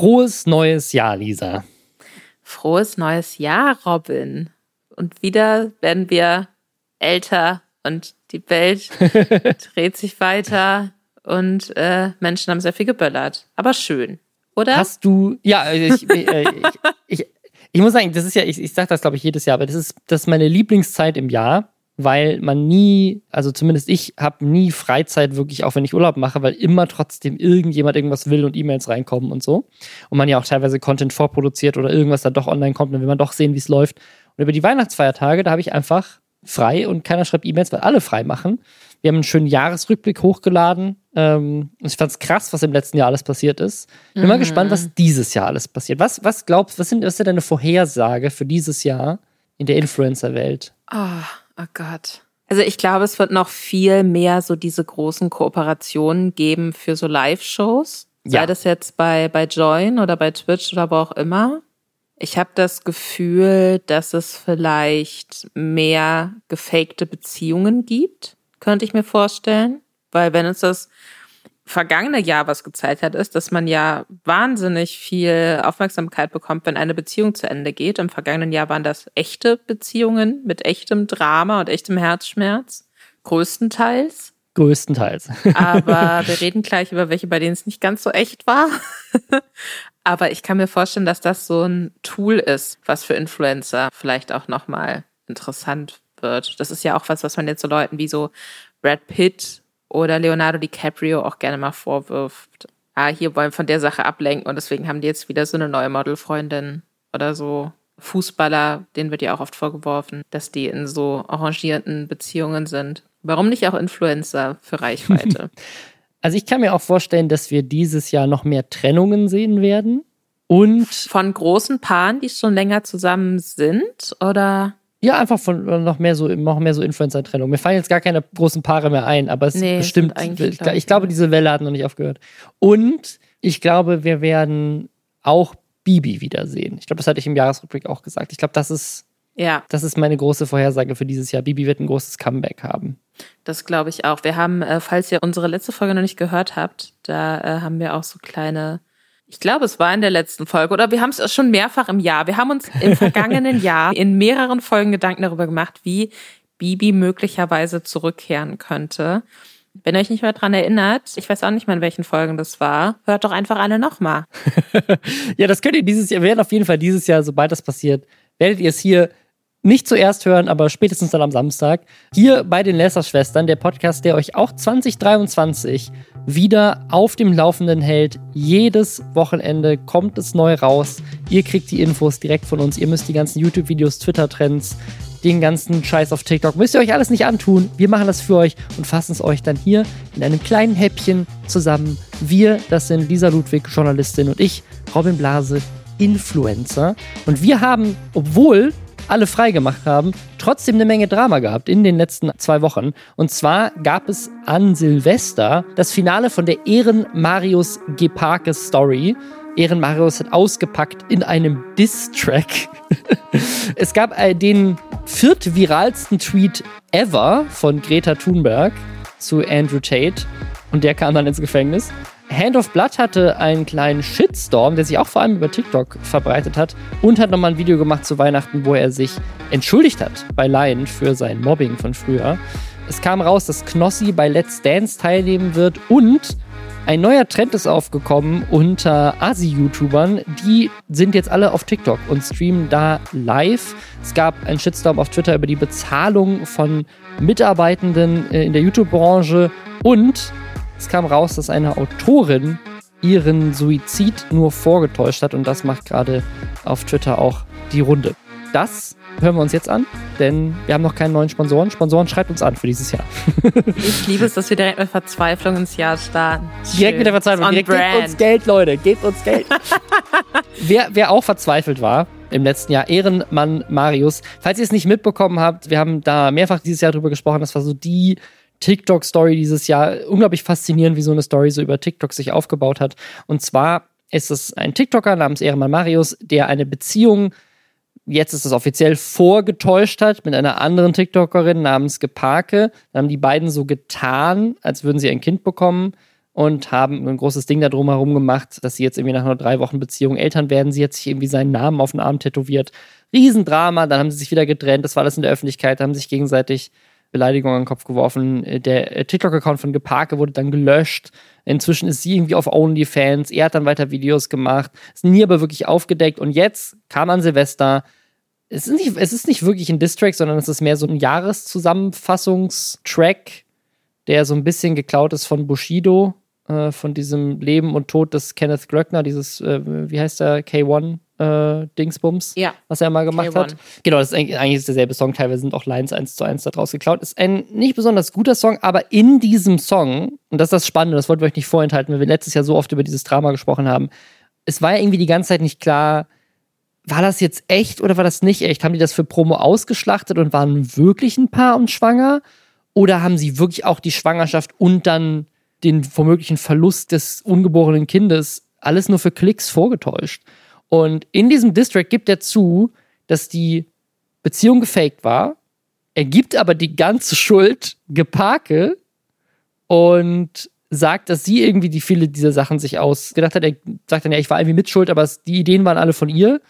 Frohes neues Jahr, Lisa. Frohes neues Jahr, Robin. Und wieder werden wir älter und die Welt dreht sich weiter und äh, Menschen haben sehr viel geböllert. Aber schön, oder? Hast du, ja, ich, äh, ich, ich, ich, muss sagen, das ist ja, ich, ich sage das glaube ich jedes Jahr, aber das ist, das ist meine Lieblingszeit im Jahr, weil man nie, also zumindest ich habe nie Freizeit wirklich, auch wenn ich Urlaub mache, weil immer trotzdem irgendjemand irgendwas will und E-Mails reinkommen und so. Und man ja auch teilweise Content vorproduziert oder irgendwas da doch online kommt, dann will man doch sehen, wie es läuft. Und über die Weihnachtsfeiertage, da habe ich einfach frei und keiner schreibt E-Mails, weil alle frei machen. Wir haben einen schönen Jahresrückblick hochgeladen. Ähm, ich fand es krass, was im letzten Jahr alles passiert ist. Bin mhm. mal gespannt, was dieses Jahr alles passiert. Was, was glaubst was sind, was ist deine Vorhersage für dieses Jahr in der Influencer-Welt? Oh, oh Gott. Also ich glaube, es wird noch viel mehr so diese großen Kooperationen geben für so Live-Shows. Sei ja. das jetzt bei, bei Join oder bei Twitch oder wo auch immer. Ich habe das Gefühl, dass es vielleicht mehr gefakte Beziehungen gibt, könnte ich mir vorstellen. Weil wenn uns das vergangene Jahr was gezeigt hat, ist, dass man ja wahnsinnig viel Aufmerksamkeit bekommt, wenn eine Beziehung zu Ende geht. Im vergangenen Jahr waren das echte Beziehungen mit echtem Drama und echtem Herzschmerz. Größtenteils. Größtenteils. Aber wir reden gleich über welche, bei denen es nicht ganz so echt war. Aber ich kann mir vorstellen, dass das so ein Tool ist, was für Influencer vielleicht auch nochmal interessant wird. Das ist ja auch was, was man jetzt so Leuten wie so Brad Pitt oder Leonardo DiCaprio auch gerne mal vorwirft. Ah, hier wollen von der Sache ablenken und deswegen haben die jetzt wieder so eine neue Modelfreundin oder so. Fußballer, denen wird ja auch oft vorgeworfen, dass die in so arrangierten Beziehungen sind. Warum nicht auch Influencer für Reichweite? Also ich kann mir auch vorstellen, dass wir dieses Jahr noch mehr Trennungen sehen werden. Und von großen Paaren, die schon länger zusammen sind, oder? Ja, einfach von noch mehr so noch mehr so Influencer-Trennung. Mir fallen jetzt gar keine großen Paare mehr ein, aber es nee, bestimmt. Ich, ich glaube, diese Welle hat noch nicht aufgehört. Und ich glaube, wir werden auch Bibi wiedersehen. Ich glaube, das hatte ich im Jahresrückblick auch gesagt. Ich glaube, das ist ja. Das ist meine große Vorhersage für dieses Jahr. Bibi wird ein großes Comeback haben. Das glaube ich auch. Wir haben, äh, falls ihr unsere letzte Folge noch nicht gehört habt, da äh, haben wir auch so kleine, ich glaube, es war in der letzten Folge oder wir haben es schon mehrfach im Jahr. Wir haben uns im vergangenen Jahr in mehreren Folgen Gedanken darüber gemacht, wie Bibi möglicherweise zurückkehren könnte. Wenn ihr euch nicht mehr dran erinnert, ich weiß auch nicht mehr, in welchen Folgen das war, hört doch einfach alle nochmal. ja, das könnt ihr dieses Jahr, wir werden auf jeden Fall dieses Jahr, sobald das passiert, werdet ihr es hier nicht zuerst hören, aber spätestens dann am Samstag. Hier bei den Lästerschwestern, der Podcast, der euch auch 2023 wieder auf dem Laufenden hält. Jedes Wochenende kommt es neu raus. Ihr kriegt die Infos direkt von uns. Ihr müsst die ganzen YouTube-Videos, Twitter-Trends, den ganzen Scheiß auf TikTok, müsst ihr euch alles nicht antun. Wir machen das für euch und fassen es euch dann hier in einem kleinen Häppchen zusammen. Wir, das sind Lisa Ludwig, Journalistin und ich, Robin Blase, Influencer. Und wir haben, obwohl alle freigemacht haben, trotzdem eine Menge Drama gehabt in den letzten zwei Wochen. Und zwar gab es an Silvester das Finale von der Ehren Marius Geparke Story. Ehren Marius hat ausgepackt in einem Diss-Track. es gab äh, den viertviralsten Tweet ever von Greta Thunberg zu Andrew Tate. Und der kam dann ins Gefängnis. Hand of Blood hatte einen kleinen Shitstorm, der sich auch vor allem über TikTok verbreitet hat und hat nochmal ein Video gemacht zu Weihnachten, wo er sich entschuldigt hat bei Lion für sein Mobbing von früher. Es kam raus, dass Knossi bei Let's Dance teilnehmen wird und ein neuer Trend ist aufgekommen unter Asi-YouTubern. Die sind jetzt alle auf TikTok und streamen da live. Es gab einen Shitstorm auf Twitter über die Bezahlung von Mitarbeitenden äh, in der YouTube-Branche und es kam raus, dass eine Autorin ihren Suizid nur vorgetäuscht hat und das macht gerade auf Twitter auch die Runde. Das hören wir uns jetzt an, denn wir haben noch keinen neuen Sponsoren. Sponsoren schreibt uns an für dieses Jahr. ich liebe es, dass wir direkt mit Verzweiflung ins Jahr starten. Schön. Direkt mit der Verzweiflung. Direkt, gebt uns Geld, Leute. Gebt uns Geld. wer, wer auch verzweifelt war, im letzten Jahr. Ehrenmann Marius. Falls ihr es nicht mitbekommen habt, wir haben da mehrfach dieses Jahr drüber gesprochen. Das war so die TikTok-Story dieses Jahr. Unglaublich faszinierend, wie so eine Story so über TikTok sich aufgebaut hat. Und zwar ist es ein TikToker namens Ehrenmann Marius, der eine Beziehung, jetzt ist es offiziell, vorgetäuscht hat mit einer anderen TikTokerin namens Geparke. Dann haben die beiden so getan, als würden sie ein Kind bekommen. und haben ein großes Ding darum herum gemacht, dass sie jetzt irgendwie nach nur drei Wochen Beziehung Eltern werden. Sie hat sich irgendwie seinen Namen auf den Arm tätowiert. Riesendrama, dann haben sie sich wieder getrennt, das war alles in der Öffentlichkeit, haben sich gegenseitig Beleidigungen an den Kopf geworfen. Der TikTok-Account von Geparke wurde dann gelöscht. Inzwischen ist sie irgendwie auf OnlyFans. Er hat dann weiter Videos gemacht. Ist nie aber wirklich aufgedeckt. Und jetzt kam an Silvester. Es ist nicht, es ist nicht wirklich ein Distrack, sondern es ist mehr so ein Jahreszusammenfassungstrack, der so ein bisschen geklaut ist von Bushido, äh, von diesem Leben und Tod des Kenneth Glöckner, dieses, äh, wie heißt der, K1 äh, Dingsbums, ja. was er mal gemacht K1. hat. Genau, das ist eigentlich, eigentlich ist derselbe Song, teilweise sind auch Lines eins zu eins daraus geklaut. Ist ein nicht besonders guter Song, aber in diesem Song, und das ist das Spannende, das wollten wir euch nicht vorenthalten, weil wir letztes Jahr so oft über dieses Drama gesprochen haben, es war ja irgendwie die ganze Zeit nicht klar, war das jetzt echt oder war das nicht echt? Haben die das für Promo ausgeschlachtet und waren wirklich ein Paar und schwanger? Oder haben sie wirklich auch die Schwangerschaft und dann den womöglichen Verlust des ungeborenen Kindes alles nur für Klicks vorgetäuscht? Und in diesem Distrack gibt er zu, dass die Beziehung gefaked war. Er gibt aber die ganze Schuld Geparke und sagt, dass sie irgendwie die viele dieser Sachen sich ausgedacht hat. Er sagt dann, ja, ich war irgendwie mitschuld, aber die Ideen waren alle von ihr.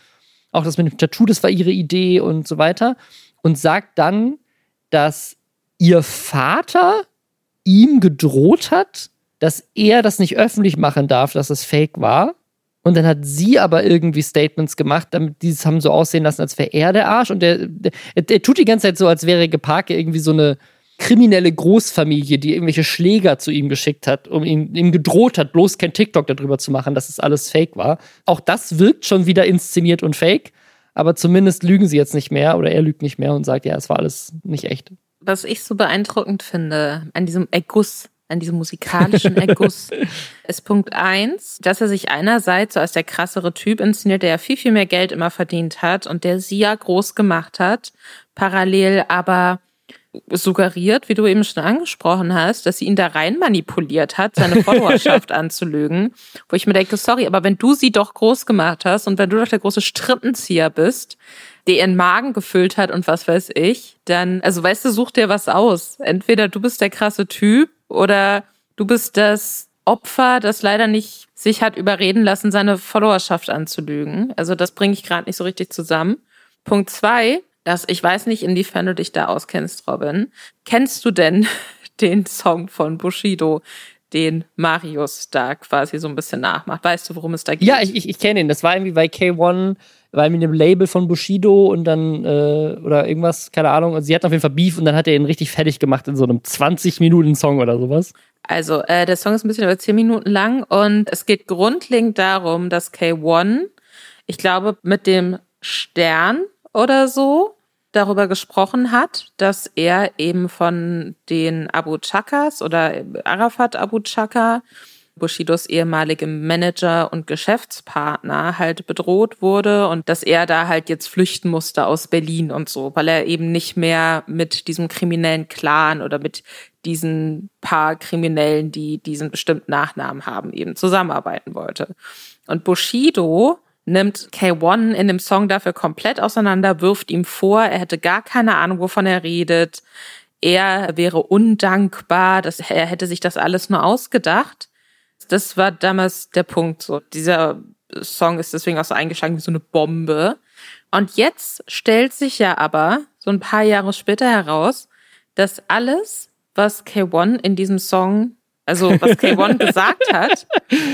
Auch das mit dem Tattoo, das war ihre Idee und so weiter. Und sagt dann, dass ihr Vater ihm gedroht hat, dass er das nicht öffentlich machen darf, dass es fake war. Und dann hat sie aber irgendwie Statements gemacht, damit die haben so aussehen lassen, als wäre er der Arsch. Und der, der, der, tut die ganze Zeit so, als wäre Geparke irgendwie so eine kriminelle Großfamilie, die irgendwelche Schläger zu ihm geschickt hat, um ihn, ihm gedroht hat, bloß kein TikTok darüber zu machen, dass es alles fake war. Auch das wirkt schon wieder inszeniert und fake. Aber zumindest lügen sie jetzt nicht mehr oder er lügt nicht mehr und sagt, ja, es war alles nicht echt. Was ich so beeindruckend finde an diesem Erguss an diesem musikalischen Erguss, ist Punkt eins, dass er sich einerseits so als der krassere Typ inszeniert, der ja viel, viel mehr Geld immer verdient hat und der sie ja groß gemacht hat, parallel aber suggeriert, wie du eben schon angesprochen hast, dass sie ihn da rein manipuliert hat, seine Followerschaft anzulügen, wo ich mir denke, sorry, aber wenn du sie doch groß gemacht hast und wenn du doch der große Strippenzieher bist, der ihren Magen gefüllt hat und was weiß ich, dann, also weißt du, such dir was aus. Entweder du bist der krasse Typ oder du bist das Opfer, das leider nicht sich hat überreden lassen, seine Followerschaft anzulügen. Also das bringe ich gerade nicht so richtig zusammen. Punkt zwei, dass ich weiß nicht, inwiefern du dich da auskennst, Robin. Kennst du denn den Song von Bushido, den Marius da quasi so ein bisschen nachmacht? Weißt du, worum es da geht? Ja, ich, ich, ich kenne ihn. Das war irgendwie bei K1 weil mit dem Label von Bushido und dann, äh, oder irgendwas, keine Ahnung, und sie hatten auf jeden Fall Beef und dann hat er ihn richtig fertig gemacht in so einem 20-Minuten-Song oder sowas. Also, äh, der Song ist ein bisschen über 10 Minuten lang und es geht grundlegend darum, dass K1, ich glaube, mit dem Stern oder so darüber gesprochen hat, dass er eben von den Abu Chakas oder Arafat Abu Chaka Bushidos ehemaligem Manager und Geschäftspartner halt bedroht wurde und dass er da halt jetzt flüchten musste aus Berlin und so, weil er eben nicht mehr mit diesem kriminellen Clan oder mit diesen paar Kriminellen, die diesen bestimmten Nachnamen haben, eben zusammenarbeiten wollte. Und Bushido nimmt K1 in dem Song dafür komplett auseinander, wirft ihm vor, er hätte gar keine Ahnung, wovon er redet. Er wäre undankbar, dass er hätte sich das alles nur ausgedacht das war damals der Punkt. So, dieser Song ist deswegen auch so eingeschlagen wie so eine Bombe. Und jetzt stellt sich ja aber so ein paar Jahre später heraus, dass alles, was K1 in diesem Song, also was K1 gesagt hat,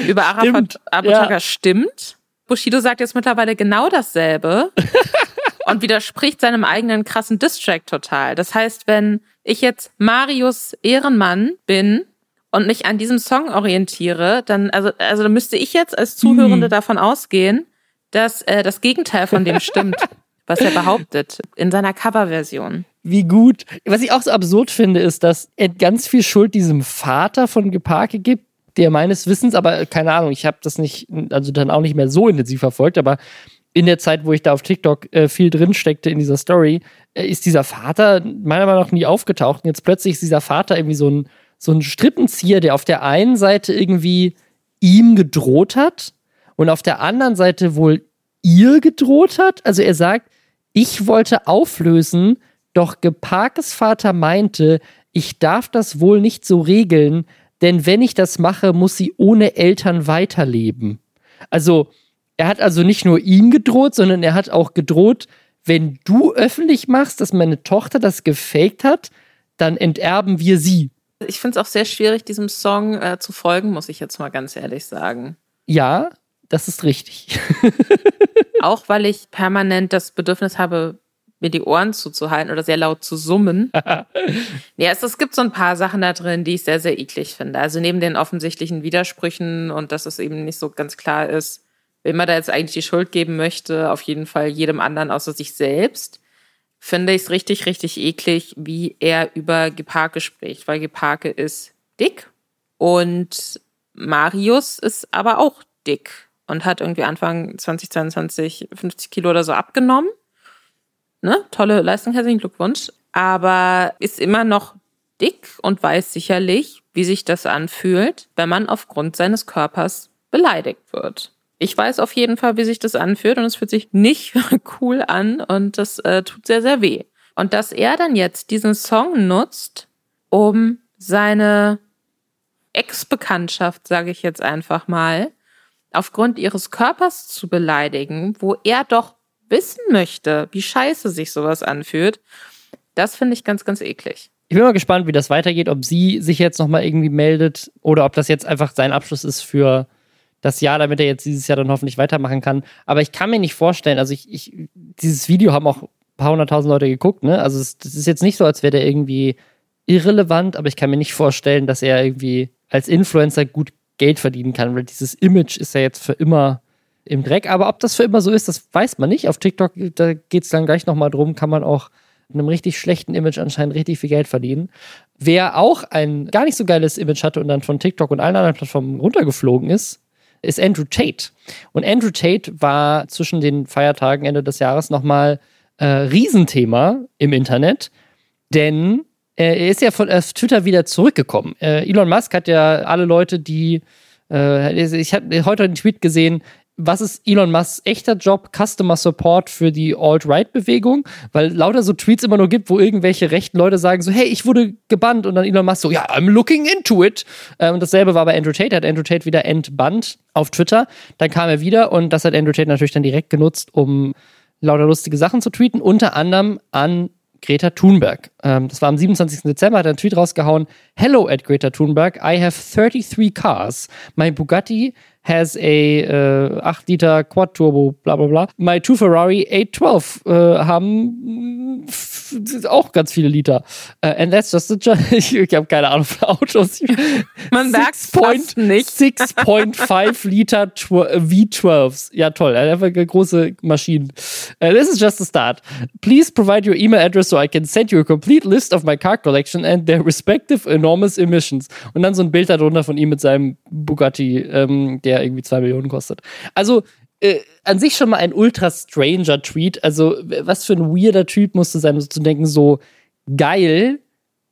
über Arafat Abu ja. stimmt. Bushido sagt jetzt mittlerweile genau dasselbe und widerspricht seinem eigenen krassen Distrack total. Das heißt, wenn ich jetzt Marius Ehrenmann bin und mich an diesem Song orientiere, dann, also, also dann müsste ich jetzt als Zuhörende mhm. davon ausgehen, dass äh, das Gegenteil von dem stimmt, was er behauptet in seiner Coverversion. Wie gut. Was ich auch so absurd finde, ist, dass er ganz viel Schuld diesem Vater von Geparke gibt, der meines Wissens, aber keine Ahnung, ich habe das nicht, also dann auch nicht mehr so intensiv verfolgt, aber in der Zeit, wo ich da auf TikTok äh, viel drin steckte in dieser Story, äh, ist dieser Vater meiner Meinung nach nie aufgetaucht. Und jetzt plötzlich ist dieser Vater irgendwie so ein so ein Strippenzieher, der auf der einen Seite irgendwie ihm gedroht hat und auf der anderen Seite wohl ihr gedroht hat. Also er sagt, ich wollte auflösen, doch Geparkes Vater meinte, ich darf das wohl nicht so regeln, denn wenn ich das mache, muss sie ohne Eltern weiterleben. Also, er hat also nicht nur ihm gedroht, sondern er hat auch gedroht, wenn du öffentlich machst, dass meine Tochter das gefaked hat, dann enterben wir sie. Ich finde es auch sehr schwierig, diesem Song äh, zu folgen, muss ich jetzt mal ganz ehrlich sagen. Ja, das ist richtig. auch weil ich permanent das Bedürfnis habe, mir die Ohren zuzuhalten oder sehr laut zu summen. ja, es, es gibt so ein paar Sachen da drin, die ich sehr, sehr eklig finde. Also neben den offensichtlichen Widersprüchen und dass es eben nicht so ganz klar ist, wem man da jetzt eigentlich die Schuld geben möchte, auf jeden Fall jedem anderen außer sich selbst, finde ich es richtig, richtig eklig, wie er über Geparke spricht, weil Geparke ist dick und Marius ist aber auch dick und hat irgendwie Anfang 2022 50 Kilo oder so abgenommen. Ne, tolle Leistung, herzlichen Glückwunsch, aber ist immer noch dick und weiß sicherlich, wie sich das anfühlt, wenn man aufgrund seines Körpers beleidigt wird. Ich weiß auf jeden Fall, wie sich das anfühlt und es fühlt sich nicht cool an und das äh, tut sehr, sehr weh. Und dass er dann jetzt diesen Song nutzt, um seine Ex-Bekanntschaft, sage ich jetzt einfach mal, aufgrund ihres Körpers zu beleidigen, wo er doch wissen möchte, wie scheiße sich sowas anfühlt, das finde ich ganz, ganz eklig. Ich bin mal gespannt, wie das weitergeht, ob sie sich jetzt nochmal irgendwie meldet oder ob das jetzt einfach sein Abschluss ist für das Jahr, damit er jetzt dieses Jahr dann hoffentlich weitermachen kann. Aber ich kann mir nicht vorstellen, also ich, ich dieses Video haben auch ein paar hunderttausend Leute geguckt, ne? Also es, das ist jetzt nicht so, als wäre der irgendwie irrelevant, aber ich kann mir nicht vorstellen, dass er irgendwie als Influencer gut Geld verdienen kann, weil dieses Image ist ja jetzt für immer im Dreck. Aber ob das für immer so ist, das weiß man nicht. Auf TikTok, da geht es dann gleich nochmal drum, kann man auch mit einem richtig schlechten Image anscheinend richtig viel Geld verdienen. Wer auch ein gar nicht so geiles Image hatte und dann von TikTok und allen anderen Plattformen runtergeflogen ist, ist Andrew Tate. Und Andrew Tate war zwischen den Feiertagen Ende des Jahres nochmal äh, Riesenthema im Internet, denn er ist ja von auf Twitter wieder zurückgekommen. Äh, Elon Musk hat ja alle Leute, die äh, ich habe heute einen Tweet gesehen, was ist Elon Musks echter Job? Customer Support für die Alt-Right-Bewegung, weil lauter so Tweets immer nur gibt, wo irgendwelche rechten Leute sagen so, hey, ich wurde gebannt und dann Elon Musk so, ja, I'm looking into it. Ähm, und dasselbe war bei Andrew Tate, hat Andrew Tate wieder entbannt auf Twitter. Dann kam er wieder und das hat Andrew Tate natürlich dann direkt genutzt, um lauter lustige Sachen zu tweeten, unter anderem an Greta Thunberg. Ähm, das war am 27. Dezember, hat er einen Tweet rausgehauen. Hello at Greta Thunberg, I have 33 cars. My Bugatti has a äh, 8 Liter Quad Turbo, bla bla bla. My two Ferrari 812 äh, haben auch ganz viele Liter. Uh, and that's just a ich, ich habe keine Ahnung von Autos. Man merkt es nicht. 6.5 Liter V12s. Ja, toll. Einfach große Maschinen. Uh, this is just a start. Please provide your email address so I can send you a complete list of my car collection and their respective enormous emissions. Und dann so ein Bild darunter von ihm mit seinem Bugatti, ähm, der irgendwie zwei Millionen kostet. Also, äh, an sich schon mal ein ultra stranger Tweet. Also, was für ein weirder Typ musst du sein, so zu denken, so geil,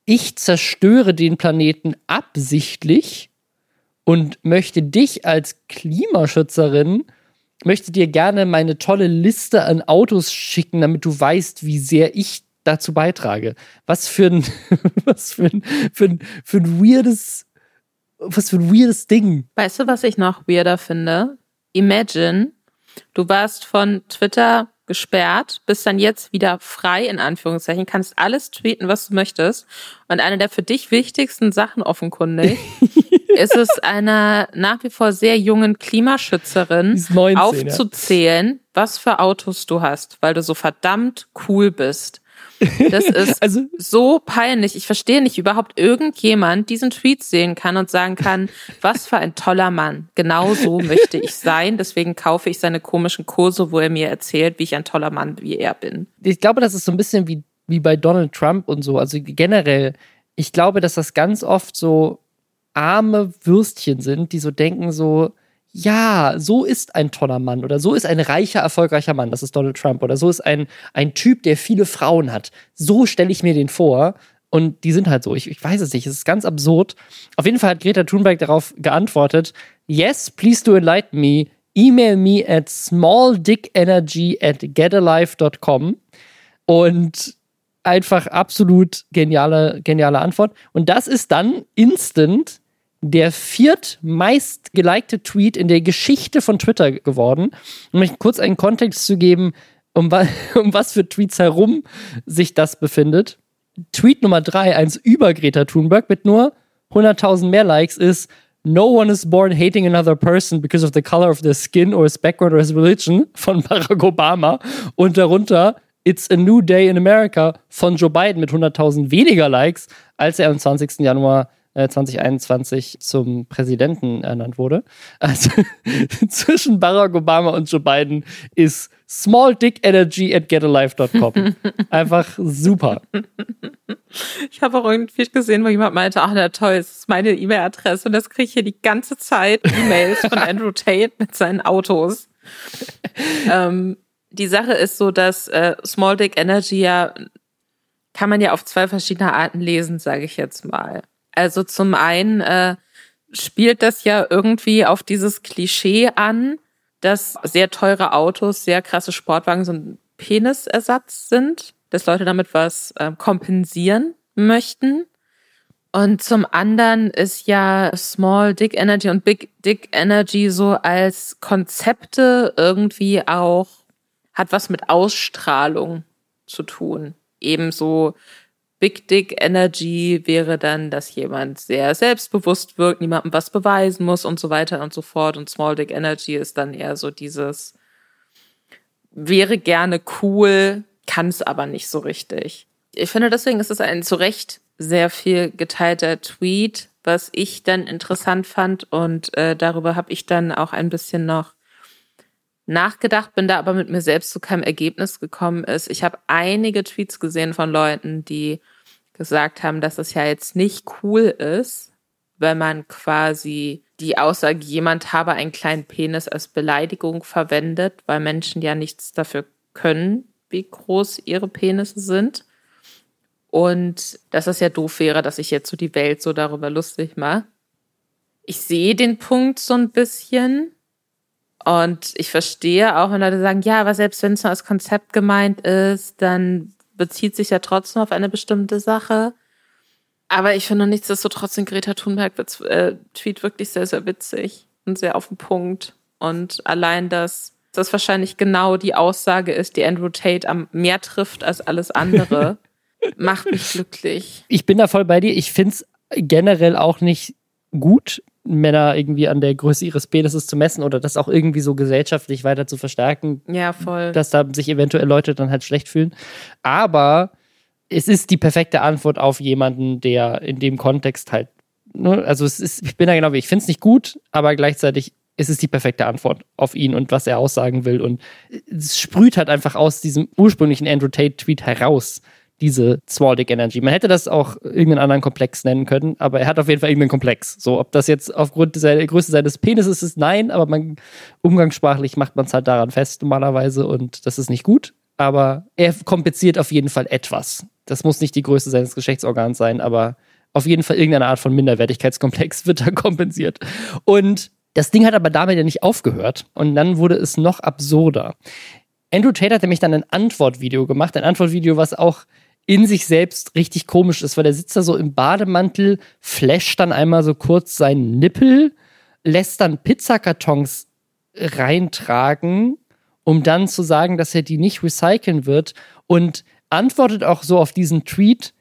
ich zerstöre den Planeten absichtlich und möchte dich als Klimaschützerin, möchte dir gerne meine tolle Liste an Autos schicken, damit du weißt, wie sehr ich dazu beitrage. Was für ein, was für ein, für ein, für ein weirdes, was für ein weirdes Ding. Weißt du, was ich noch weirder finde? Imagine, Du warst von Twitter gesperrt, bist dann jetzt wieder frei, in Anführungszeichen, kannst alles tweeten, was du möchtest. Und eine der für dich wichtigsten Sachen offenkundig ist es einer nach wie vor sehr jungen Klimaschützerin 19, aufzuzählen, ja. was für Autos du hast, weil du so verdammt cool bist. Das ist also, so peinlich. Ich verstehe nicht, überhaupt irgendjemand diesen Tweet sehen kann und sagen kann, was für ein toller Mann. Genau so möchte ich sein. Deswegen kaufe ich seine komischen Kurse, wo er mir erzählt, wie ich ein toller Mann wie er bin. Ich glaube, das ist so ein bisschen wie, wie bei Donald Trump und so. Also generell, ich glaube, dass das ganz oft so arme Würstchen sind, die so denken so, ja, so ist ein toller Mann oder so ist ein reicher, erfolgreicher Mann, das ist Donald Trump oder so ist ein, ein Typ, der viele Frauen hat. So stelle ich mir den vor. Und die sind halt so. Ich, ich weiß es nicht. Es ist ganz absurd. Auf jeden Fall hat Greta Thunberg darauf geantwortet: Yes, please do enlighten me. Email me at smalldickenergy at getalife.com. Und einfach absolut geniale, geniale Antwort. Und das ist dann instant der viertmeist gelikte Tweet in der Geschichte von Twitter geworden. Um euch kurz einen Kontext zu geben, um, um was für Tweets herum sich das befindet. Tweet Nummer drei, eins über Greta Thunberg mit nur 100.000 mehr Likes ist No one is born hating another person because of the color of their skin or his background or his religion von Barack Obama und darunter It's a New Day in America von Joe Biden mit 100.000 weniger Likes, als er am 20. Januar 2021 äh, zum Präsidenten ernannt wurde. Also zwischen Barack Obama und Joe Biden ist Small Dick Energy at getalife.com. Einfach super. Ich habe auch irgendwie gesehen, wo jemand meinte, ach na toll, das ist meine E-Mail-Adresse und das kriege ich hier die ganze Zeit E-Mails von Andrew Tate mit seinen Autos. ähm, die Sache ist so, dass äh, Small Dick Energy ja kann man ja auf zwei verschiedene Arten lesen, sage ich jetzt mal. Also zum einen äh, spielt das ja irgendwie auf dieses Klischee an, dass sehr teure Autos, sehr krasse Sportwagen so ein Penisersatz sind, dass Leute damit was äh, kompensieren möchten. Und zum anderen ist ja Small Dick Energy und Big Dick Energy so als Konzepte irgendwie auch, hat was mit Ausstrahlung zu tun. Ebenso Big Dick Energy wäre dann, dass jemand sehr selbstbewusst wirkt, niemandem was beweisen muss und so weiter und so fort. Und Small Dick Energy ist dann eher so dieses, wäre gerne cool, kann es aber nicht so richtig. Ich finde, deswegen ist es ein zu Recht sehr viel geteilter Tweet, was ich dann interessant fand. Und äh, darüber habe ich dann auch ein bisschen noch nachgedacht, bin da aber mit mir selbst zu keinem Ergebnis gekommen ist. Ich habe einige Tweets gesehen von Leuten, die gesagt haben, dass es ja jetzt nicht cool ist, wenn man quasi die Aussage, jemand habe einen kleinen Penis als Beleidigung verwendet, weil Menschen ja nichts dafür können, wie groß ihre Penisse sind. Und dass es ja doof wäre, dass ich jetzt so die Welt so darüber lustig mache. Ich sehe den Punkt so ein bisschen. Und ich verstehe auch, wenn Leute sagen, ja, aber selbst wenn es nur als Konzept gemeint ist, dann bezieht sich ja trotzdem auf eine bestimmte Sache. Aber ich finde nichtsdestotrotz den Greta Thunberg äh, Tweet wirklich sehr, sehr witzig und sehr auf den Punkt. Und allein, dass das wahrscheinlich genau die Aussage ist, die Andrew Tate am mehr trifft als alles andere, macht mich glücklich. Ich bin da voll bei dir. Ich finde es generell auch nicht gut, Männer irgendwie an der Größe ihres Penises zu messen oder das auch irgendwie so gesellschaftlich weiter zu verstärken. Ja, voll. Dass da sich eventuell Leute dann halt schlecht fühlen. Aber es ist die perfekte Antwort auf jemanden, der in dem Kontext halt, ne, also es ist, ich bin da genau wie, ich finde es nicht gut, aber gleichzeitig ist es die perfekte Antwort auf ihn und was er aussagen will. Und es sprüht halt einfach aus diesem ursprünglichen Andrew Tate-Tweet heraus diese Small Dick Energy. Man hätte das auch irgendeinen anderen Komplex nennen können, aber er hat auf jeden Fall irgendeinen Komplex. So, ob das jetzt aufgrund der Größe seines Penises ist, nein, aber man, umgangssprachlich macht man es halt daran fest normalerweise und das ist nicht gut. Aber er kompensiert auf jeden Fall etwas. Das muss nicht die Größe seines Geschlechtsorgans sein, aber auf jeden Fall irgendeine Art von Minderwertigkeitskomplex wird da kompensiert. Und das Ding hat aber damit ja nicht aufgehört. Und dann wurde es noch absurder. Andrew Tate hat nämlich dann ein Antwortvideo gemacht, ein Antwortvideo, was auch in sich selbst richtig komisch ist, weil der sitzt da so im Bademantel, flasht dann einmal so kurz seinen Nippel, lässt dann Pizzakartons reintragen, um dann zu sagen, dass er die nicht recyceln wird und antwortet auch so auf diesen Tweet,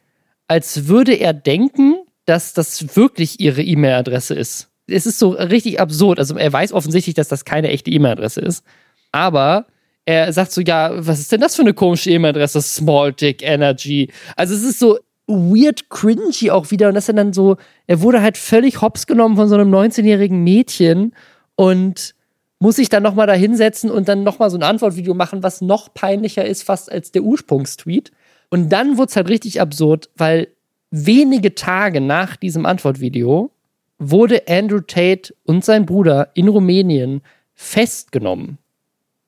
als würde er denken, dass das wirklich ihre E-Mail-Adresse ist. Es ist so richtig absurd. Also er weiß offensichtlich, dass das keine echte E-Mail-Adresse ist. Aber er sagt so, ja, was ist denn das für eine komische E-Mail-Adresse? Small Dick Energy. Also es ist so weird cringy auch wieder. Und das ist dann so, er wurde halt völlig hops genommen von so einem 19-jährigen Mädchen und muss sich dann nochmal da hinsetzen und dann nochmal so ein Antwortvideo machen, was noch peinlicher ist fast als der Ursprungstweet. Und dann wurde es halt richtig absurd, weil wenige Tage nach diesem Antwortvideo wurde Andrew Tate und sein Bruder in Rumänien festgenommen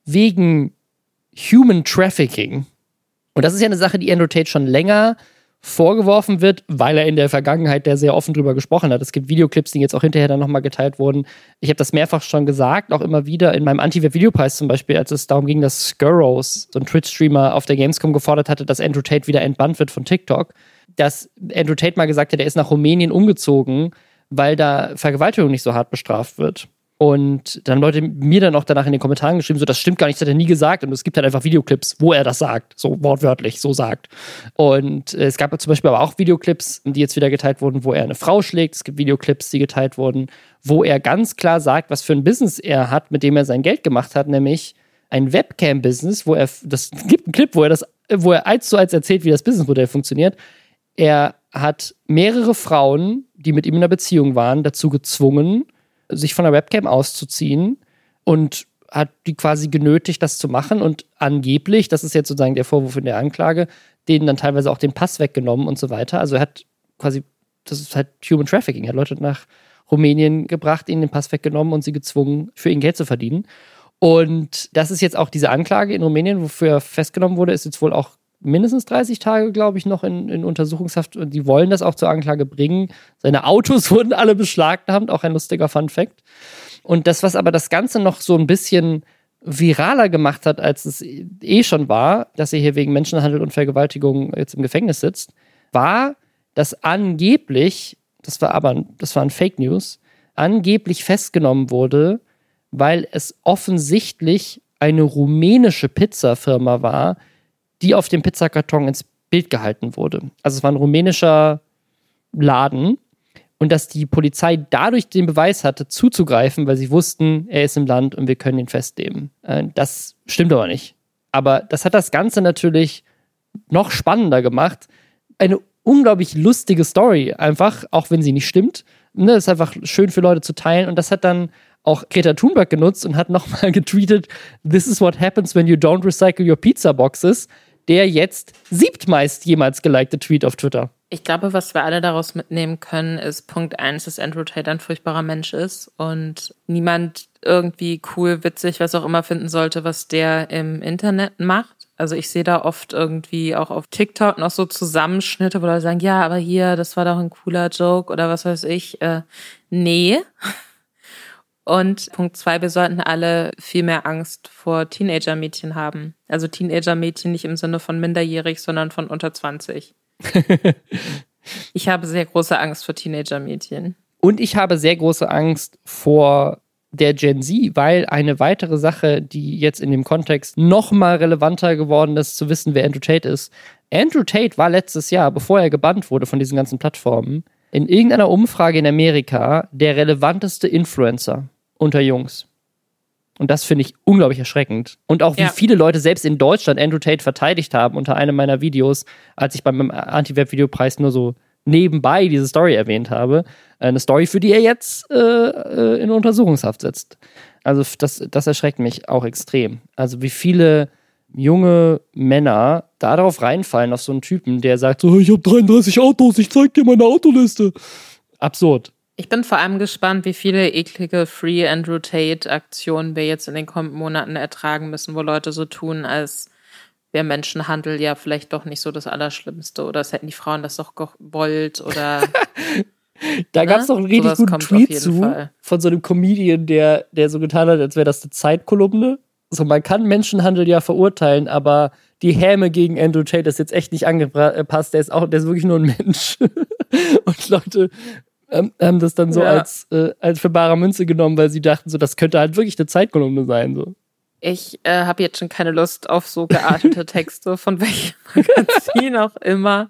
wegen Human Trafficking. Und das ist ja eine Sache, die Andrew Tate schon länger vorgeworfen wird, weil er in der Vergangenheit der sehr offen drüber gesprochen hat. Es gibt Videoclips, die jetzt auch hinterher dann nochmal geteilt wurden. Ich habe das mehrfach schon gesagt, auch immer wieder in meinem Anti-Videopreis zum Beispiel, als es darum ging, dass Skurrows, so ein Twitch-Streamer auf der Gamescom gefordert hatte, dass Andrew Tate wieder entbannt wird von TikTok, dass Andrew Tate mal gesagt hat, er ist nach Rumänien umgezogen, weil da Vergewaltigung nicht so hart bestraft wird. Und dann Leute mir dann auch danach in den Kommentaren geschrieben, so, das stimmt gar nicht, das hat er nie gesagt. Und es gibt halt einfach Videoclips, wo er das sagt, so wortwörtlich, so sagt. Und äh, es gab zum Beispiel aber auch Videoclips, die jetzt wieder geteilt wurden, wo er eine Frau schlägt. Es gibt Videoclips, die geteilt wurden, wo er ganz klar sagt, was für ein Business er hat, mit dem er sein Geld gemacht hat, nämlich ein Webcam-Business, wo er, das gibt einen Clip, wo er das, wo er eins zu eins erzählt, wie das Businessmodell funktioniert. Er hat mehrere Frauen, die mit ihm in einer Beziehung waren, dazu gezwungen, sich von der Webcam auszuziehen und hat die quasi genötigt, das zu machen und angeblich, das ist jetzt sozusagen der Vorwurf in der Anklage, denen dann teilweise auch den Pass weggenommen und so weiter. Also er hat quasi, das ist halt Human Trafficking, er hat Leute nach Rumänien gebracht, ihnen den Pass weggenommen und sie gezwungen, für ihn Geld zu verdienen. Und das ist jetzt auch diese Anklage in Rumänien, wofür er festgenommen wurde, ist jetzt wohl auch mindestens 30 Tage, glaube ich, noch in, in Untersuchungshaft und die wollen das auch zur Anklage bringen. Seine Autos wurden alle beschlagnahmt, auch ein lustiger Fun Fact. Und das, was aber das Ganze noch so ein bisschen viraler gemacht hat, als es eh schon war, dass er hier wegen Menschenhandel und Vergewaltigung jetzt im Gefängnis sitzt, war, dass angeblich, das war aber, das waren Fake News, angeblich festgenommen wurde, weil es offensichtlich eine rumänische Pizzafirma war, die auf dem Pizzakarton ins Bild gehalten wurde. Also es war ein rumänischer Laden und dass die Polizei dadurch den Beweis hatte, zuzugreifen, weil sie wussten, er ist im Land und wir können ihn festnehmen. Äh, das stimmt aber nicht. Aber das hat das Ganze natürlich noch spannender gemacht. Eine unglaublich lustige Story, einfach, auch wenn sie nicht stimmt. Ne, ist einfach schön für Leute zu teilen. Und das hat dann auch Greta Thunberg genutzt und hat nochmal getweetet: This is what happens when you don't recycle your pizza boxes der jetzt siebtmeist jemals gelikte Tweet auf Twitter. Ich glaube, was wir alle daraus mitnehmen können, ist Punkt eins, dass Andrew Tate ein furchtbarer Mensch ist und niemand irgendwie cool, witzig, was auch immer finden sollte, was der im Internet macht. Also ich sehe da oft irgendwie auch auf TikTok noch so Zusammenschnitte, wo Leute sagen, ja, aber hier, das war doch ein cooler Joke oder was weiß ich. Äh, nee, und Punkt zwei, wir sollten alle viel mehr Angst vor Teenager-Mädchen haben. Also Teenager-Mädchen nicht im Sinne von minderjährig, sondern von unter 20. ich habe sehr große Angst vor Teenager-Mädchen. Und ich habe sehr große Angst vor der Gen Z, weil eine weitere Sache, die jetzt in dem Kontext noch mal relevanter geworden ist, zu wissen, wer Andrew Tate ist. Andrew Tate war letztes Jahr, bevor er gebannt wurde von diesen ganzen Plattformen, in irgendeiner Umfrage in Amerika der relevanteste Influencer unter Jungs. Und das finde ich unglaublich erschreckend. Und auch wie ja. viele Leute selbst in Deutschland Andrew Tate verteidigt haben unter einem meiner Videos, als ich beim Anti-Web-Videopreis nur so nebenbei diese Story erwähnt habe. Eine Story, für die er jetzt äh, äh, in Untersuchungshaft sitzt. Also das, das erschreckt mich auch extrem. Also wie viele junge Männer darauf reinfallen, auf so einen Typen, der sagt so, ich habe 33 Autos, ich zeig dir meine Autoliste. Absurd. Ich bin vor allem gespannt, wie viele eklige Free Andrew Tate Aktionen wir jetzt in den kommenden Monaten ertragen müssen, wo Leute so tun, als wäre Menschenhandel ja vielleicht doch nicht so das Allerschlimmste oder es hätten die Frauen das doch gewollt oder. da ne? gab es doch einen richtig Sowas guten Tweet zu Fall. von so einem Comedian, der, der so getan hat, als wäre das eine Zeitkolumne. So, man kann Menschenhandel ja verurteilen, aber die Häme gegen Andrew Tate ist jetzt echt nicht angepasst. Der ist auch, der ist wirklich nur ein Mensch. Und Leute ähm, haben das dann so ja. als, äh, als für bare Münze genommen, weil sie dachten, so, das könnte halt wirklich eine Zeitkolumne sein. So. Ich äh, habe jetzt schon keine Lust auf so geartete Texte, von welchem Magazin auch immer.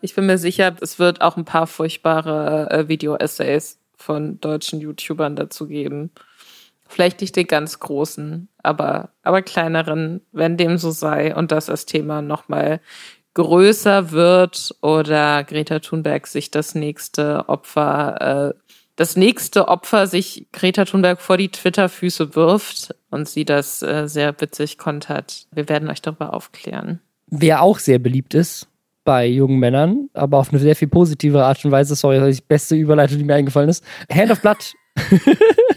Ich bin mir sicher, es wird auch ein paar furchtbare äh, Video-Essays von deutschen YouTubern dazu geben. Vielleicht nicht den ganz großen, aber, aber kleineren, wenn dem so sei und das als Thema nochmal größer wird oder Greta Thunberg sich das nächste Opfer, äh, das nächste Opfer sich Greta Thunberg vor die Twitter-Füße wirft und sie das äh, sehr witzig kontert. Wir werden euch darüber aufklären. Wer auch sehr beliebt ist bei jungen Männern, aber auf eine sehr viel positive Art und Weise, sorry, das ist die beste Überleitung, die mir eingefallen ist. Hand of Blood.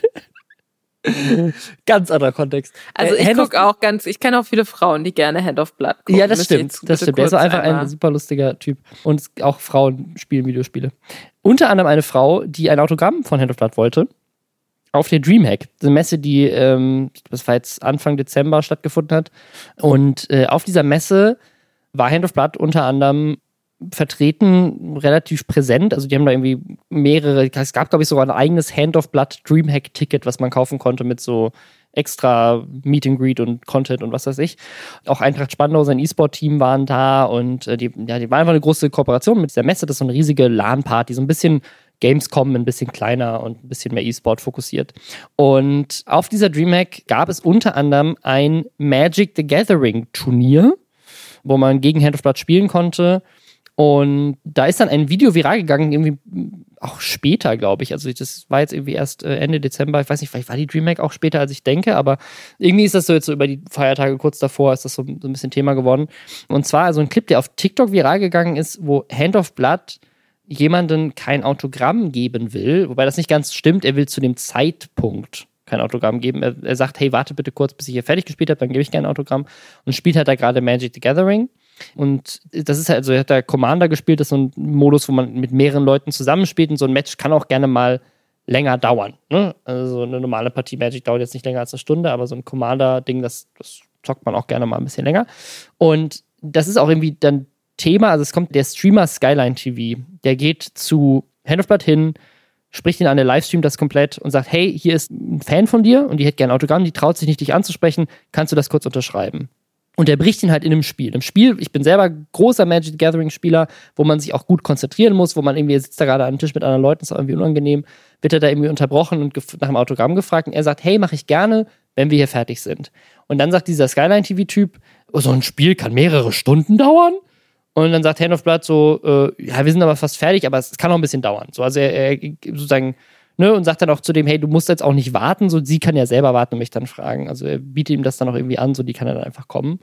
ganz anderer Kontext. Also äh, ich gucke auch ganz, ich kenne auch viele Frauen, die gerne Hand of Blood gucken. Ja, das stimmt. Das stimmt. Der ist einfach einmal. ein super lustiger Typ. Und auch Frauen spielen Videospiele. Unter anderem eine Frau, die ein Autogramm von Hand of Blood wollte. Auf der Dreamhack, eine Messe, die, ähm, das war jetzt Anfang Dezember stattgefunden hat. Und äh, auf dieser Messe war Hand of Blood unter anderem vertreten, relativ präsent. Also die haben da irgendwie mehrere, es gab, glaube ich, sogar ein eigenes Hand of Blood Dreamhack-Ticket, was man kaufen konnte mit so extra Meet and Greet und Content und was weiß ich. Auch Eintracht Spandau, sein E-Sport-Team waren da und äh, die, ja, die war einfach eine große Kooperation mit dieser Messe. Das ist so eine riesige LAN-Party, so ein bisschen Gamescom ein bisschen kleiner und ein bisschen mehr E-Sport fokussiert. Und auf dieser DreamHack gab es unter anderem ein Magic the Gathering Turnier, wo man gegen Hand of Blood spielen konnte. Und da ist dann ein Video viral gegangen, irgendwie auch später, glaube ich. Also das war jetzt irgendwie erst äh, Ende Dezember. Ich weiß nicht, vielleicht war die DreamHack auch später, als ich denke, aber irgendwie ist das so jetzt so über die Feiertage kurz davor, ist das so, so ein bisschen Thema geworden. Und zwar also ein Clip, der auf TikTok viral gegangen ist, wo Hand of Blood jemanden kein Autogramm geben will, wobei das nicht ganz stimmt, er will zu dem Zeitpunkt kein Autogramm geben. Er, er sagt, hey, warte bitte kurz, bis ich hier fertig gespielt habe, dann gebe ich gerne ein Autogramm. Und spielt halt da gerade Magic the Gathering. Und das ist halt, also er hat da Commander gespielt, das ist so ein Modus, wo man mit mehreren Leuten zusammenspielt und so ein Match kann auch gerne mal länger dauern. Ne? Also so eine normale Partie Magic dauert jetzt nicht länger als eine Stunde, aber so ein Commander-Ding, das, das zockt man auch gerne mal ein bisschen länger. Und das ist auch irgendwie dann Thema, also es kommt der Streamer Skyline TV, der geht zu Hand of Blood hin, spricht ihn an, der Livestream das komplett und sagt, hey, hier ist ein Fan von dir und die hätte gerne Autogramm, die traut sich nicht, dich anzusprechen, kannst du das kurz unterschreiben? Und er bricht ihn halt in einem Spiel. Im Spiel, ich bin selber großer Magic Gathering Spieler, wo man sich auch gut konzentrieren muss, wo man irgendwie sitzt da gerade am Tisch mit anderen Leuten, ist auch irgendwie unangenehm, wird er da irgendwie unterbrochen und nach dem Autogramm gefragt und er sagt, hey, mache ich gerne, wenn wir hier fertig sind. Und dann sagt dieser Skyline TV Typ, oh, so ein Spiel kann mehrere Stunden dauern. Und dann sagt Hand of Blood so, äh, ja, wir sind aber fast fertig, aber es kann noch ein bisschen dauern. So, also er, er sozusagen ne, und sagt dann auch zu dem, hey, du musst jetzt auch nicht warten, so sie kann ja selber warten und mich dann fragen. Also er bietet ihm das dann auch irgendwie an, so die kann er dann einfach kommen.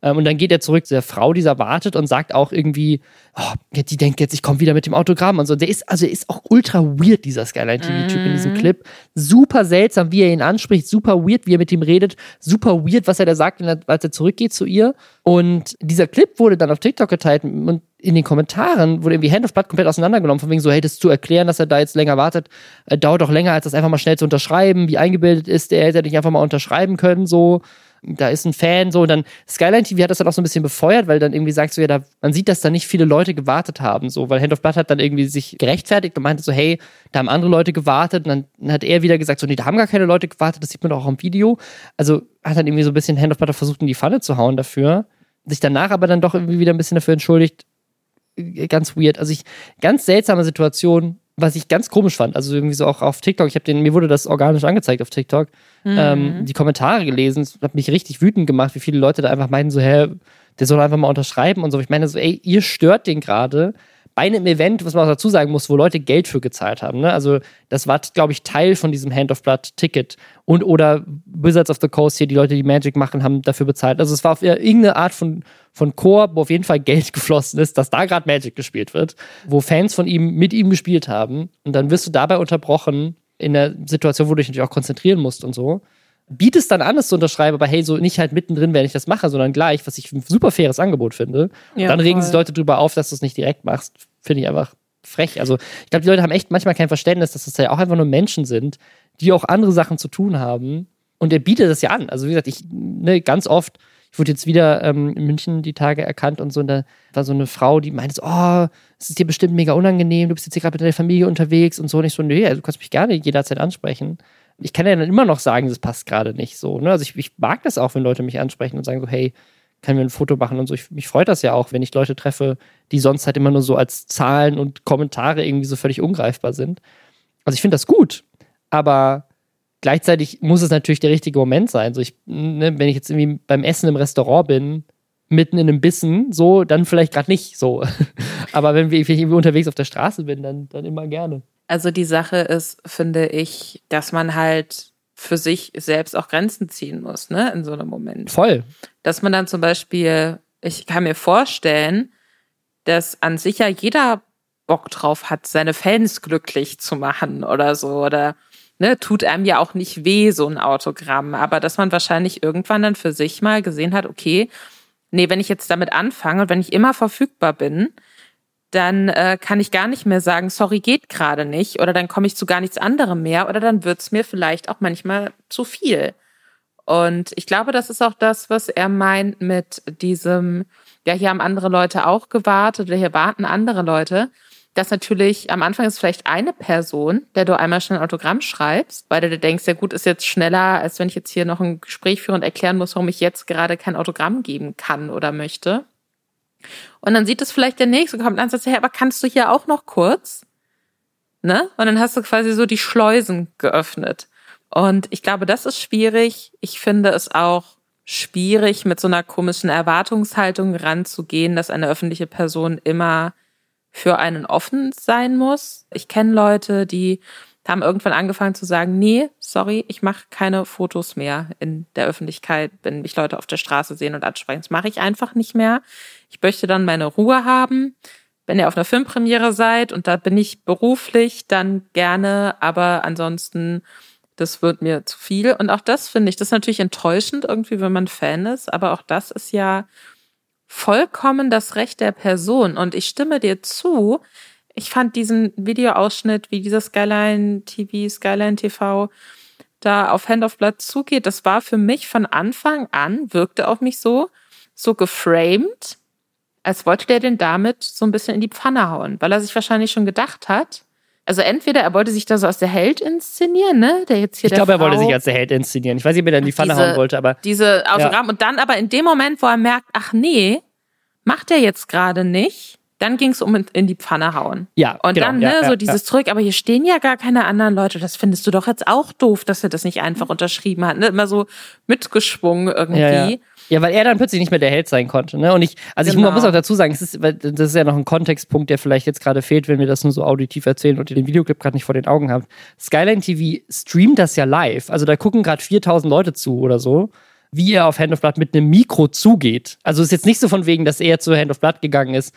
Ähm, und dann geht er zurück zu der Frau, die da wartet und sagt auch irgendwie, oh, die denkt jetzt, ich komme wieder mit dem Autogramm und so. Der ist, also er ist auch ultra weird, dieser Skyline-TV-Typ mm. in diesem mhm. Clip. Super seltsam, wie er ihn anspricht, super weird, wie er mit ihm redet, super weird, was er da sagt, als er zurückgeht zu ihr. Und dieser Clip wurde dann auf TikTok geteilt und in den Kommentaren wurde irgendwie Hand of Blood komplett auseinandergenommen, von wegen so, hey, das zu erklären, dass er da jetzt länger wartet, äh, dauert doch länger, als das einfach mal schnell zu unterschreiben, wie eingebildet ist, der hätte nicht einfach mal unterschreiben können, so. Da ist ein Fan, so, und dann Skyline TV hat das dann auch so ein bisschen befeuert, weil dann irgendwie sagt so, ja, da, man sieht, dass da nicht viele Leute gewartet haben, so, weil Hand of Blood hat dann irgendwie sich gerechtfertigt und meinte so, hey, da haben andere Leute gewartet, und dann hat er wieder gesagt, so, nee, da haben gar keine Leute gewartet, das sieht man auch im Video. Also hat dann irgendwie so ein bisschen Hand of Blood versucht, in die Falle zu hauen dafür, sich danach aber dann doch irgendwie wieder ein bisschen dafür entschuldigt, ganz weird. Also ich, ganz seltsame Situation, was ich ganz komisch fand, also irgendwie so auch auf TikTok, ich habe den, mir wurde das organisch angezeigt auf TikTok, mhm. ähm, die Kommentare gelesen, hat mich richtig wütend gemacht, wie viele Leute da einfach meinen, so, hä, der soll einfach mal unterschreiben und so. Ich meine so, ey, ihr stört den gerade bei einem Event, was man auch dazu sagen muss, wo Leute Geld für gezahlt haben. Ne? Also das war, glaube ich, Teil von diesem Hand of Blood Ticket. Und oder Wizards of the Coast hier, die Leute, die Magic machen, haben dafür bezahlt. Also es war auf irgendeine Art von, von Chor, wo auf jeden Fall Geld geflossen ist, dass da gerade Magic gespielt wird, wo Fans von ihm mit ihm gespielt haben. Und dann wirst du dabei unterbrochen in der Situation, wo du dich natürlich auch konzentrieren musst und so bietest dann an, es zu unterschreiben, aber hey, so nicht halt mittendrin, wenn ich das mache, sondern gleich, was ich ein super faires Angebot finde. Ja, dann regen sich Leute drüber auf, dass du es nicht direkt machst. Finde ich einfach frech. Also, ich glaube, die Leute haben echt manchmal kein Verständnis, dass das ja auch einfach nur Menschen sind, die auch andere Sachen zu tun haben. Und er bietet das ja an. Also, wie gesagt, ich, ne, ganz oft, ich wurde jetzt wieder ähm, in München die Tage erkannt und so, und da war so eine Frau, die meinte oh, es ist dir bestimmt mega unangenehm, du bist jetzt hier gerade mit deiner Familie unterwegs und so. Und ich so, nee, also, du kannst mich gerne jederzeit ansprechen ich kann ja dann immer noch sagen, das passt gerade nicht so. Ne? Also ich, ich, mag das auch, wenn Leute mich ansprechen und sagen so, hey, können wir ein Foto machen und so. Ich, mich freut das ja auch, wenn ich Leute treffe, die sonst halt immer nur so als Zahlen und Kommentare irgendwie so völlig ungreifbar sind. Also ich finde das gut, aber gleichzeitig muss es natürlich der richtige Moment sein. So ich, ne, wenn ich jetzt irgendwie beim Essen im Restaurant bin, mitten in einem Bissen, so, dann vielleicht gerade nicht so. aber wenn, ich irgendwie unterwegs auf der Straße bin, dann, dann immer gerne. Also die Sache ist, finde ich, dass man halt für sich selbst auch Grenzen ziehen muss, ne, in so einem Moment. Voll. Dass man dann zum Beispiel, ich kann mir vorstellen, dass an sich ja jeder Bock drauf hat, seine Fans glücklich zu machen oder so oder ne, tut einem ja auch nicht weh, so ein Autogramm, aber dass man wahrscheinlich irgendwann dann für sich mal gesehen hat, okay, nee, wenn ich jetzt damit anfange und wenn ich immer verfügbar bin, dann äh, kann ich gar nicht mehr sagen, sorry, geht gerade nicht, oder dann komme ich zu gar nichts anderem mehr, oder dann wird's mir vielleicht auch manchmal zu viel. Und ich glaube, das ist auch das, was er meint mit diesem, ja, hier haben andere Leute auch gewartet oder hier warten andere Leute. Dass natürlich am Anfang ist vielleicht eine Person, der du einmal schnell ein Autogramm schreibst, weil du denkst, ja gut, ist jetzt schneller, als wenn ich jetzt hier noch ein Gespräch führe und erklären muss, warum ich jetzt gerade kein Autogramm geben kann oder möchte. Und dann sieht es vielleicht der Nächste, kommt an und sagt, hey, aber kannst du hier auch noch kurz? Ne? Und dann hast du quasi so die Schleusen geöffnet. Und ich glaube, das ist schwierig. Ich finde es auch schwierig, mit so einer komischen Erwartungshaltung ranzugehen, dass eine öffentliche Person immer für einen offen sein muss. Ich kenne Leute, die haben irgendwann angefangen zu sagen, nee, sorry, ich mache keine Fotos mehr in der Öffentlichkeit, wenn mich Leute auf der Straße sehen und ansprechen. Das mache ich einfach nicht mehr. Ich möchte dann meine Ruhe haben. Wenn ihr auf einer Filmpremiere seid und da bin ich beruflich, dann gerne, aber ansonsten, das wird mir zu viel. Und auch das finde ich, das ist natürlich enttäuschend irgendwie, wenn man Fan ist, aber auch das ist ja vollkommen das Recht der Person. Und ich stimme dir zu. Ich fand diesen Videoausschnitt, wie dieser Skyline TV, Skyline TV da auf Hand of Blood zugeht, das war für mich von Anfang an, wirkte auf mich so, so geframed, als wollte der den damit so ein bisschen in die Pfanne hauen, weil er sich wahrscheinlich schon gedacht hat, also entweder er wollte sich da so als der Held inszenieren, ne? Der jetzt hier ich glaube, er wollte sich als der Held inszenieren. Ich weiß nicht, ob er dann in die Pfanne diese, hauen wollte, aber. Diese Autogramm. Ja. Und dann aber in dem Moment, wo er merkt, ach nee, macht er jetzt gerade nicht, dann ging es um in die Pfanne hauen. Ja. Und genau, dann, ne, ja, so dieses zurück, aber hier stehen ja gar keine anderen Leute. Das findest du doch jetzt auch doof, dass er das nicht einfach unterschrieben hat. Ne? Immer so mitgeschwungen irgendwie. Ja, weil er dann plötzlich nicht mehr der Held sein konnte. Ne? Und ich, also genau. ich muss auch dazu sagen, es ist, das ist ja noch ein Kontextpunkt, der vielleicht jetzt gerade fehlt, wenn wir das nur so auditiv erzählen und ihr den Videoclip gerade nicht vor den Augen habt. Skyline TV streamt das ja live. Also da gucken gerade 4000 Leute zu oder so, wie er auf Hand of Blood mit einem Mikro zugeht. Also es ist jetzt nicht so von wegen, dass er zu Hand of Blood gegangen ist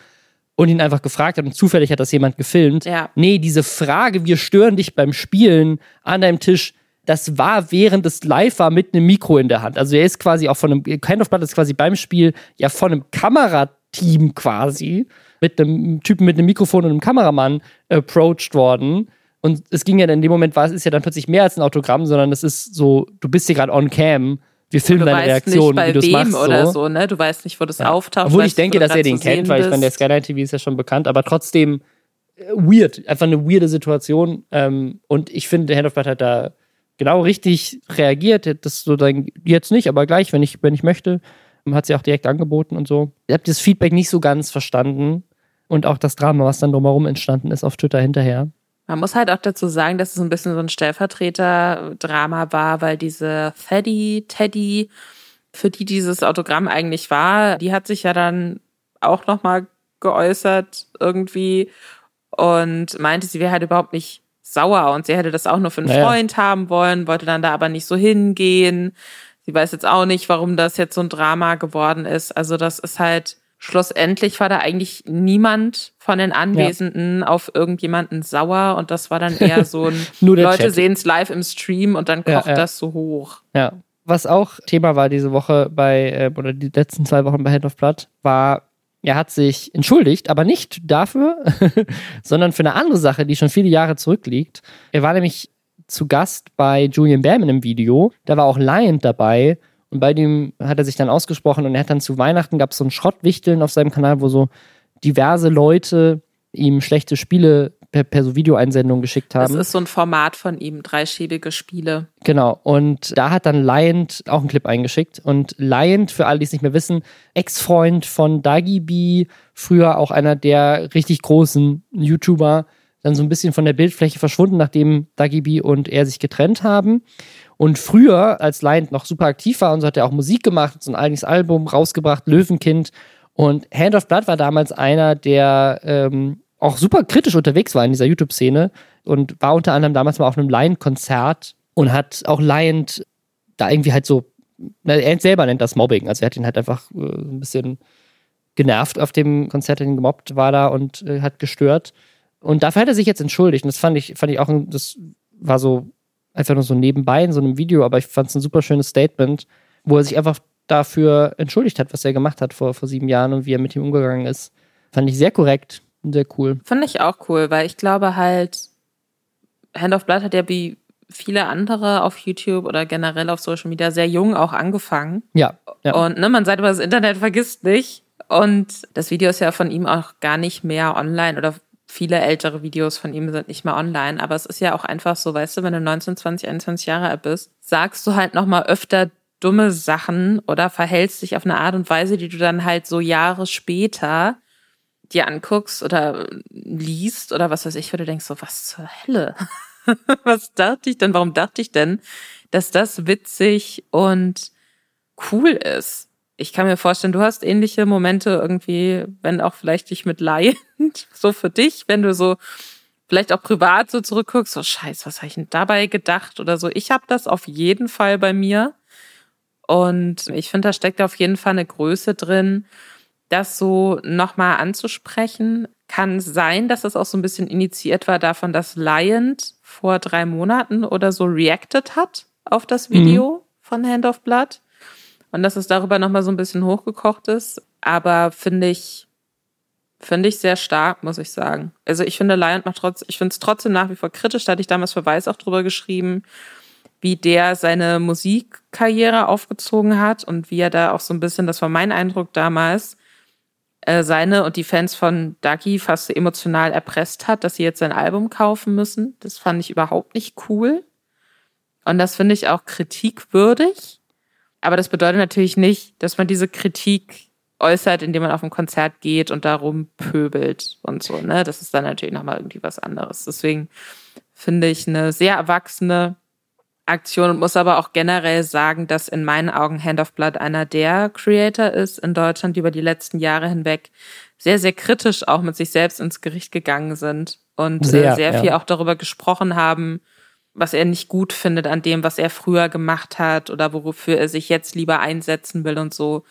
und ihn einfach gefragt hat und zufällig hat das jemand gefilmt. Ja. Nee, diese Frage, wir stören dich beim Spielen an deinem Tisch, das war während es live war mit einem Mikro in der Hand. Also er ist quasi auch von einem, Kind of Blood ist quasi beim Spiel ja von einem Kamerateam quasi mit einem Typen mit einem Mikrofon und einem Kameramann approached worden. Und es ging ja dann in dem Moment, war es ist ja dann plötzlich mehr als ein Autogramm, sondern es ist so, du bist hier gerade on cam. Wir filmen deine Reaktion, wie du es machst. Oder so. ne? Du weißt nicht, wo das ja. auftaucht. Obwohl ich denke, dass er den kennt, weil ich meine, der Skyline TV ist ja schon bekannt, aber trotzdem äh, weird. Einfach eine weirde Situation. Ähm, und ich finde, Hand of Blood hat da genau richtig reagiert. Das so dann jetzt nicht, aber gleich, wenn ich, wenn ich möchte, hat sie auch direkt angeboten und so. Ich habe das Feedback nicht so ganz verstanden und auch das Drama, was dann drumherum entstanden ist auf Twitter hinterher. Man muss halt auch dazu sagen, dass es ein bisschen so ein Stellvertreter-Drama war, weil diese Teddy, Teddy, für die dieses Autogramm eigentlich war, die hat sich ja dann auch nochmal geäußert irgendwie und meinte, sie wäre halt überhaupt nicht sauer und sie hätte das auch nur für einen naja. Freund haben wollen, wollte dann da aber nicht so hingehen. Sie weiß jetzt auch nicht, warum das jetzt so ein Drama geworden ist. Also das ist halt, schlussendlich war da eigentlich niemand von den Anwesenden ja. auf irgendjemanden sauer und das war dann eher so ein, Leute sehen es live im Stream und dann kocht ja, ja. das so hoch. Ja. Was auch Thema war diese Woche bei, äh, oder die letzten zwei Wochen bei Hand of Blood, war er hat sich entschuldigt, aber nicht dafür, sondern für eine andere Sache, die schon viele Jahre zurückliegt. Er war nämlich zu Gast bei Julian Bam in einem Video. Da war auch Lion dabei. Und bei dem hat er sich dann ausgesprochen und er hat dann zu Weihnachten gab es so ein Schrottwichteln auf seinem Kanal, wo so diverse Leute ihm schlechte Spiele per, per so Videoeinsendung geschickt haben. Das ist so ein Format von ihm, dreischäbige Spiele. Genau. Und da hat dann Lion auch einen Clip eingeschickt. Und Lion, für alle, die es nicht mehr wissen, Ex-Freund von Dagi B, früher auch einer der richtig großen YouTuber, dann so ein bisschen von der Bildfläche verschwunden, nachdem Dagi B und er sich getrennt haben. Und früher, als Lion noch super aktiv war und so hat er auch Musik gemacht, so ein eigenes Album rausgebracht, Löwenkind. Und Hand of Blood war damals einer der ähm, auch super kritisch unterwegs war in dieser YouTube-Szene und war unter anderem damals mal auf einem Lion-Konzert und hat auch Lion da irgendwie halt so, er selber nennt das Mobbing, also er hat ihn halt einfach äh, ein bisschen genervt auf dem Konzert, ihn gemobbt war da und äh, hat gestört. Und dafür hat er sich jetzt entschuldigt. Und das fand ich, fand ich auch, ein, das war so einfach nur so nebenbei in so einem Video, aber ich fand es ein super schönes Statement, wo er sich einfach dafür entschuldigt hat, was er gemacht hat vor, vor sieben Jahren und wie er mit ihm umgegangen ist. Fand ich sehr korrekt sehr cool. Fand ich auch cool, weil ich glaube halt, Hand of Blood hat ja wie viele andere auf YouTube oder generell auf Social Media sehr jung auch angefangen. Ja. ja. Und ne, man sagt immer, das Internet vergisst nicht. Und das Video ist ja von ihm auch gar nicht mehr online oder viele ältere Videos von ihm sind nicht mehr online. Aber es ist ja auch einfach so, weißt du, wenn du 19, 20, 21 Jahre alt bist, sagst du halt nochmal öfter dumme Sachen oder verhältst dich auf eine Art und Weise, die du dann halt so Jahre später dir anguckst oder liest oder was weiß ich, wo du denkst so, was zur Hölle? was dachte ich denn? Warum dachte ich denn, dass das witzig und cool ist? Ich kann mir vorstellen, du hast ähnliche Momente irgendwie, wenn auch vielleicht dich mit Laien, so für dich, wenn du so vielleicht auch privat so zurückguckst, so scheiß, was habe ich denn dabei gedacht oder so. Ich habe das auf jeden Fall bei mir. Und ich finde, da steckt auf jeden Fall eine Größe drin, das so nochmal anzusprechen. Kann sein, dass das auch so ein bisschen initiiert war davon, dass Lion vor drei Monaten oder so reacted hat auf das Video mhm. von Hand of Blood. Und dass es darüber nochmal so ein bisschen hochgekocht ist. Aber finde ich, finde ich sehr stark, muss ich sagen. Also ich finde Lion macht trotzdem, ich finde es trotzdem nach wie vor kritisch. Da hatte ich damals für Weiß auch drüber geschrieben wie der seine Musikkarriere aufgezogen hat und wie er da auch so ein bisschen, das war mein Eindruck damals, äh, seine und die Fans von Ducky fast emotional erpresst hat, dass sie jetzt sein Album kaufen müssen. Das fand ich überhaupt nicht cool. Und das finde ich auch kritikwürdig. Aber das bedeutet natürlich nicht, dass man diese Kritik äußert, indem man auf ein Konzert geht und darum pöbelt und so. Ne? Das ist dann natürlich nochmal irgendwie was anderes. Deswegen finde ich eine sehr erwachsene Aktion und muss aber auch generell sagen, dass in meinen Augen Hand of Blood einer der Creator ist in Deutschland, die über die letzten Jahre hinweg sehr, sehr kritisch auch mit sich selbst ins Gericht gegangen sind und sehr, äh, sehr ja. viel auch darüber gesprochen haben, was er nicht gut findet an dem, was er früher gemacht hat oder wofür er sich jetzt lieber einsetzen will und so.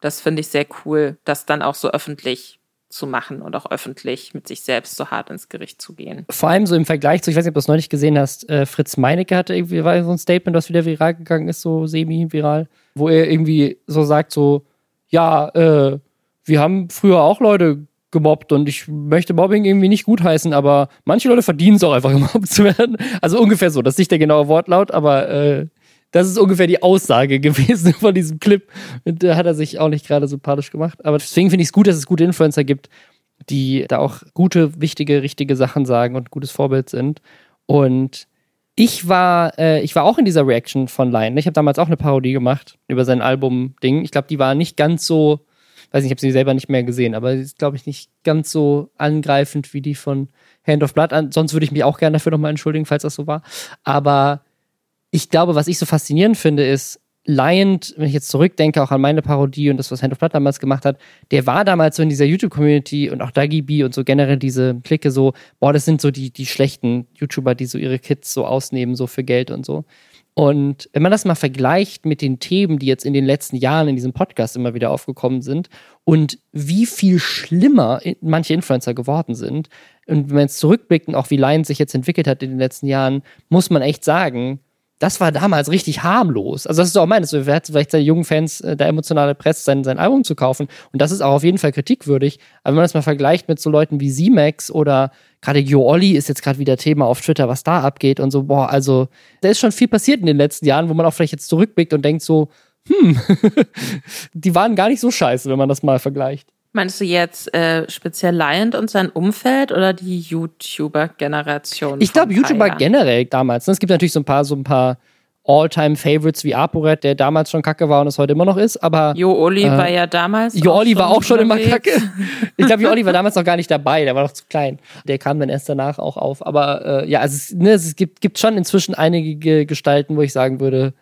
Das finde ich sehr cool, das dann auch so öffentlich zu machen und auch öffentlich mit sich selbst so hart ins Gericht zu gehen. Vor allem so im Vergleich zu, ich weiß nicht, ob du es neulich gesehen hast, äh, Fritz Meinecke hatte irgendwie war so ein Statement, was wieder viral gegangen ist, so semi-viral, wo er irgendwie so sagt, so, ja, äh, wir haben früher auch Leute gemobbt und ich möchte Mobbing irgendwie nicht gutheißen, aber manche Leute verdienen es auch einfach gemobbt zu werden. Also ungefähr so, das ist nicht der genaue Wortlaut, aber äh, das ist ungefähr die Aussage gewesen von diesem Clip. Und da hat er sich auch nicht gerade sympathisch gemacht. Aber deswegen finde ich es gut, dass es gute Influencer gibt, die da auch gute, wichtige, richtige Sachen sagen und ein gutes Vorbild sind. Und ich war, äh, ich war auch in dieser Reaction von Lion. Ich habe damals auch eine Parodie gemacht über sein Album-Ding. Ich glaube, die war nicht ganz so, weiß nicht, ich habe sie selber nicht mehr gesehen, aber sie ist, glaube ich, nicht ganz so angreifend wie die von Hand of Blood. Sonst würde ich mich auch gerne dafür nochmal entschuldigen, falls das so war. Aber ich glaube, was ich so faszinierend finde, ist, Lion, wenn ich jetzt zurückdenke, auch an meine Parodie und das, was Hand of Blood damals gemacht hat, der war damals so in dieser YouTube-Community und auch Dagi B und so generell diese Clique so, boah, das sind so die, die schlechten YouTuber, die so ihre Kids so ausnehmen, so für Geld und so. Und wenn man das mal vergleicht mit den Themen, die jetzt in den letzten Jahren in diesem Podcast immer wieder aufgekommen sind und wie viel schlimmer manche Influencer geworden sind, und wenn man jetzt zurückblickt und auch wie Lion sich jetzt entwickelt hat in den letzten Jahren, muss man echt sagen, das war damals richtig harmlos. Also das ist auch meines, so, vielleicht seine jungen Fans äh, da emotional erpresst, sein, sein Album zu kaufen. Und das ist auch auf jeden Fall kritikwürdig. Aber wenn man das mal vergleicht mit so Leuten wie Z-Max oder gerade Jo Olli ist jetzt gerade wieder Thema auf Twitter, was da abgeht und so, boah, also da ist schon viel passiert in den letzten Jahren, wo man auch vielleicht jetzt zurückblickt und denkt so, hm, die waren gar nicht so scheiße, wenn man das mal vergleicht. Meinst du jetzt äh, speziell Lion und sein Umfeld oder die YouTuber-Generation? Ich glaube YouTuber generell damals. Ne? Es gibt natürlich so ein paar, so ein paar All-Time-Favorites wie Aporet, der damals schon kacke war und es heute immer noch ist, aber. Jo Oli äh, war ja damals. Jo Oli war auch schon unterwegs. immer kacke. Ich glaube, Jo Oli war damals noch gar nicht dabei, der war noch zu klein. Der kam dann erst danach auch auf. Aber äh, ja, also es, ne, es gibt, gibt schon inzwischen einige Gestalten, wo ich sagen würde,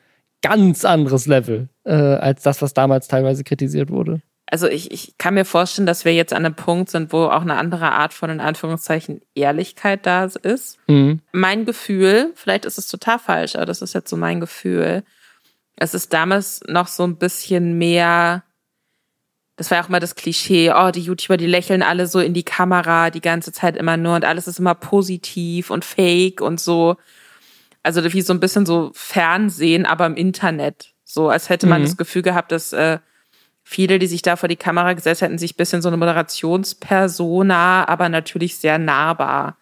ganz anderes Level äh, als das, was damals teilweise kritisiert wurde also ich, ich kann mir vorstellen, dass wir jetzt an einem Punkt sind, wo auch eine andere Art von, in Anführungszeichen, Ehrlichkeit da ist. Mhm. Mein Gefühl, vielleicht ist es total falsch, aber das ist jetzt so mein Gefühl. Es ist damals noch so ein bisschen mehr, das war ja auch immer das Klischee, oh, die YouTuber, die lächeln alle so in die Kamera die ganze Zeit immer nur und alles ist immer positiv und fake und so. Also wie so ein bisschen so Fernsehen, aber im Internet. So, als hätte man mhm. das Gefühl gehabt, dass äh, viele, die sich da vor die Kamera gesetzt hätten, sich bisschen so eine Moderationspersona, aber natürlich sehr nahbar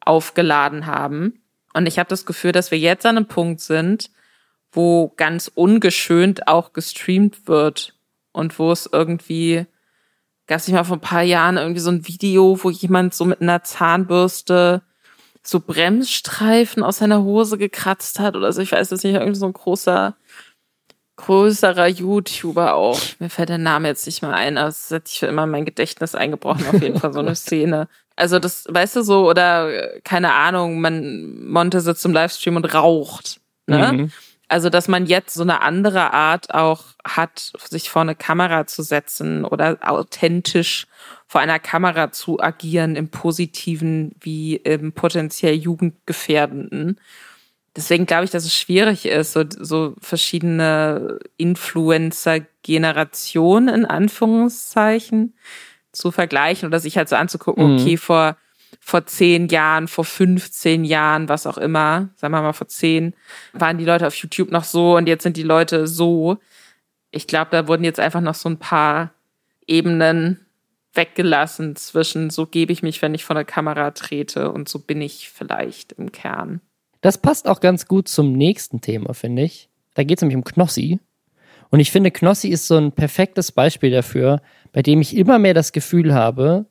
aufgeladen haben. Und ich habe das Gefühl, dass wir jetzt an einem Punkt sind, wo ganz ungeschönt auch gestreamt wird und wo es irgendwie gab es nicht mal vor ein paar Jahren irgendwie so ein Video, wo jemand so mit einer Zahnbürste so Bremsstreifen aus seiner Hose gekratzt hat oder so. Ich weiß es nicht, irgendwie so ein großer, größerer YouTuber auch. Mir fällt der Name jetzt nicht mehr ein. Das hat sich für immer in mein Gedächtnis eingebrochen, auf jeden Fall so eine Szene. Also das, weißt du so, oder keine Ahnung, man, Monte sitzt im Livestream und raucht. Ne? Mhm. Also, dass man jetzt so eine andere Art auch hat, sich vor eine Kamera zu setzen oder authentisch vor einer Kamera zu agieren im positiven wie im potenziell jugendgefährdenden. Deswegen glaube ich, dass es schwierig ist, so, so verschiedene Influencer-Generationen in Anführungszeichen zu vergleichen oder sich halt so anzugucken, mhm. okay, vor vor zehn Jahren, vor 15 Jahren, was auch immer, sagen wir mal vor zehn, waren die Leute auf YouTube noch so und jetzt sind die Leute so. Ich glaube, da wurden jetzt einfach noch so ein paar Ebenen weggelassen zwischen so gebe ich mich, wenn ich vor der Kamera trete und so bin ich vielleicht im Kern. Das passt auch ganz gut zum nächsten Thema, finde ich. Da geht es nämlich um Knossi. Und ich finde, Knossi ist so ein perfektes Beispiel dafür, bei dem ich immer mehr das Gefühl habe,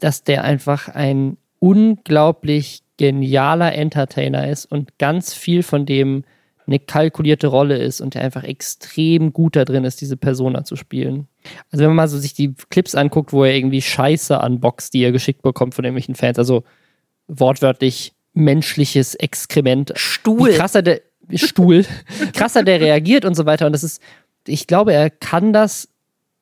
dass der einfach ein unglaublich genialer Entertainer ist und ganz viel von dem eine kalkulierte Rolle ist und der einfach extrem gut da drin ist, diese Persona zu spielen. Also wenn man mal so sich die Clips anguckt, wo er irgendwie Scheiße unboxt, die er geschickt bekommt von irgendwelchen Fans, also wortwörtlich menschliches Exkrement. Stuhl. Wie krasser der Stuhl, krasser der reagiert und so weiter. Und das ist, ich glaube, er kann das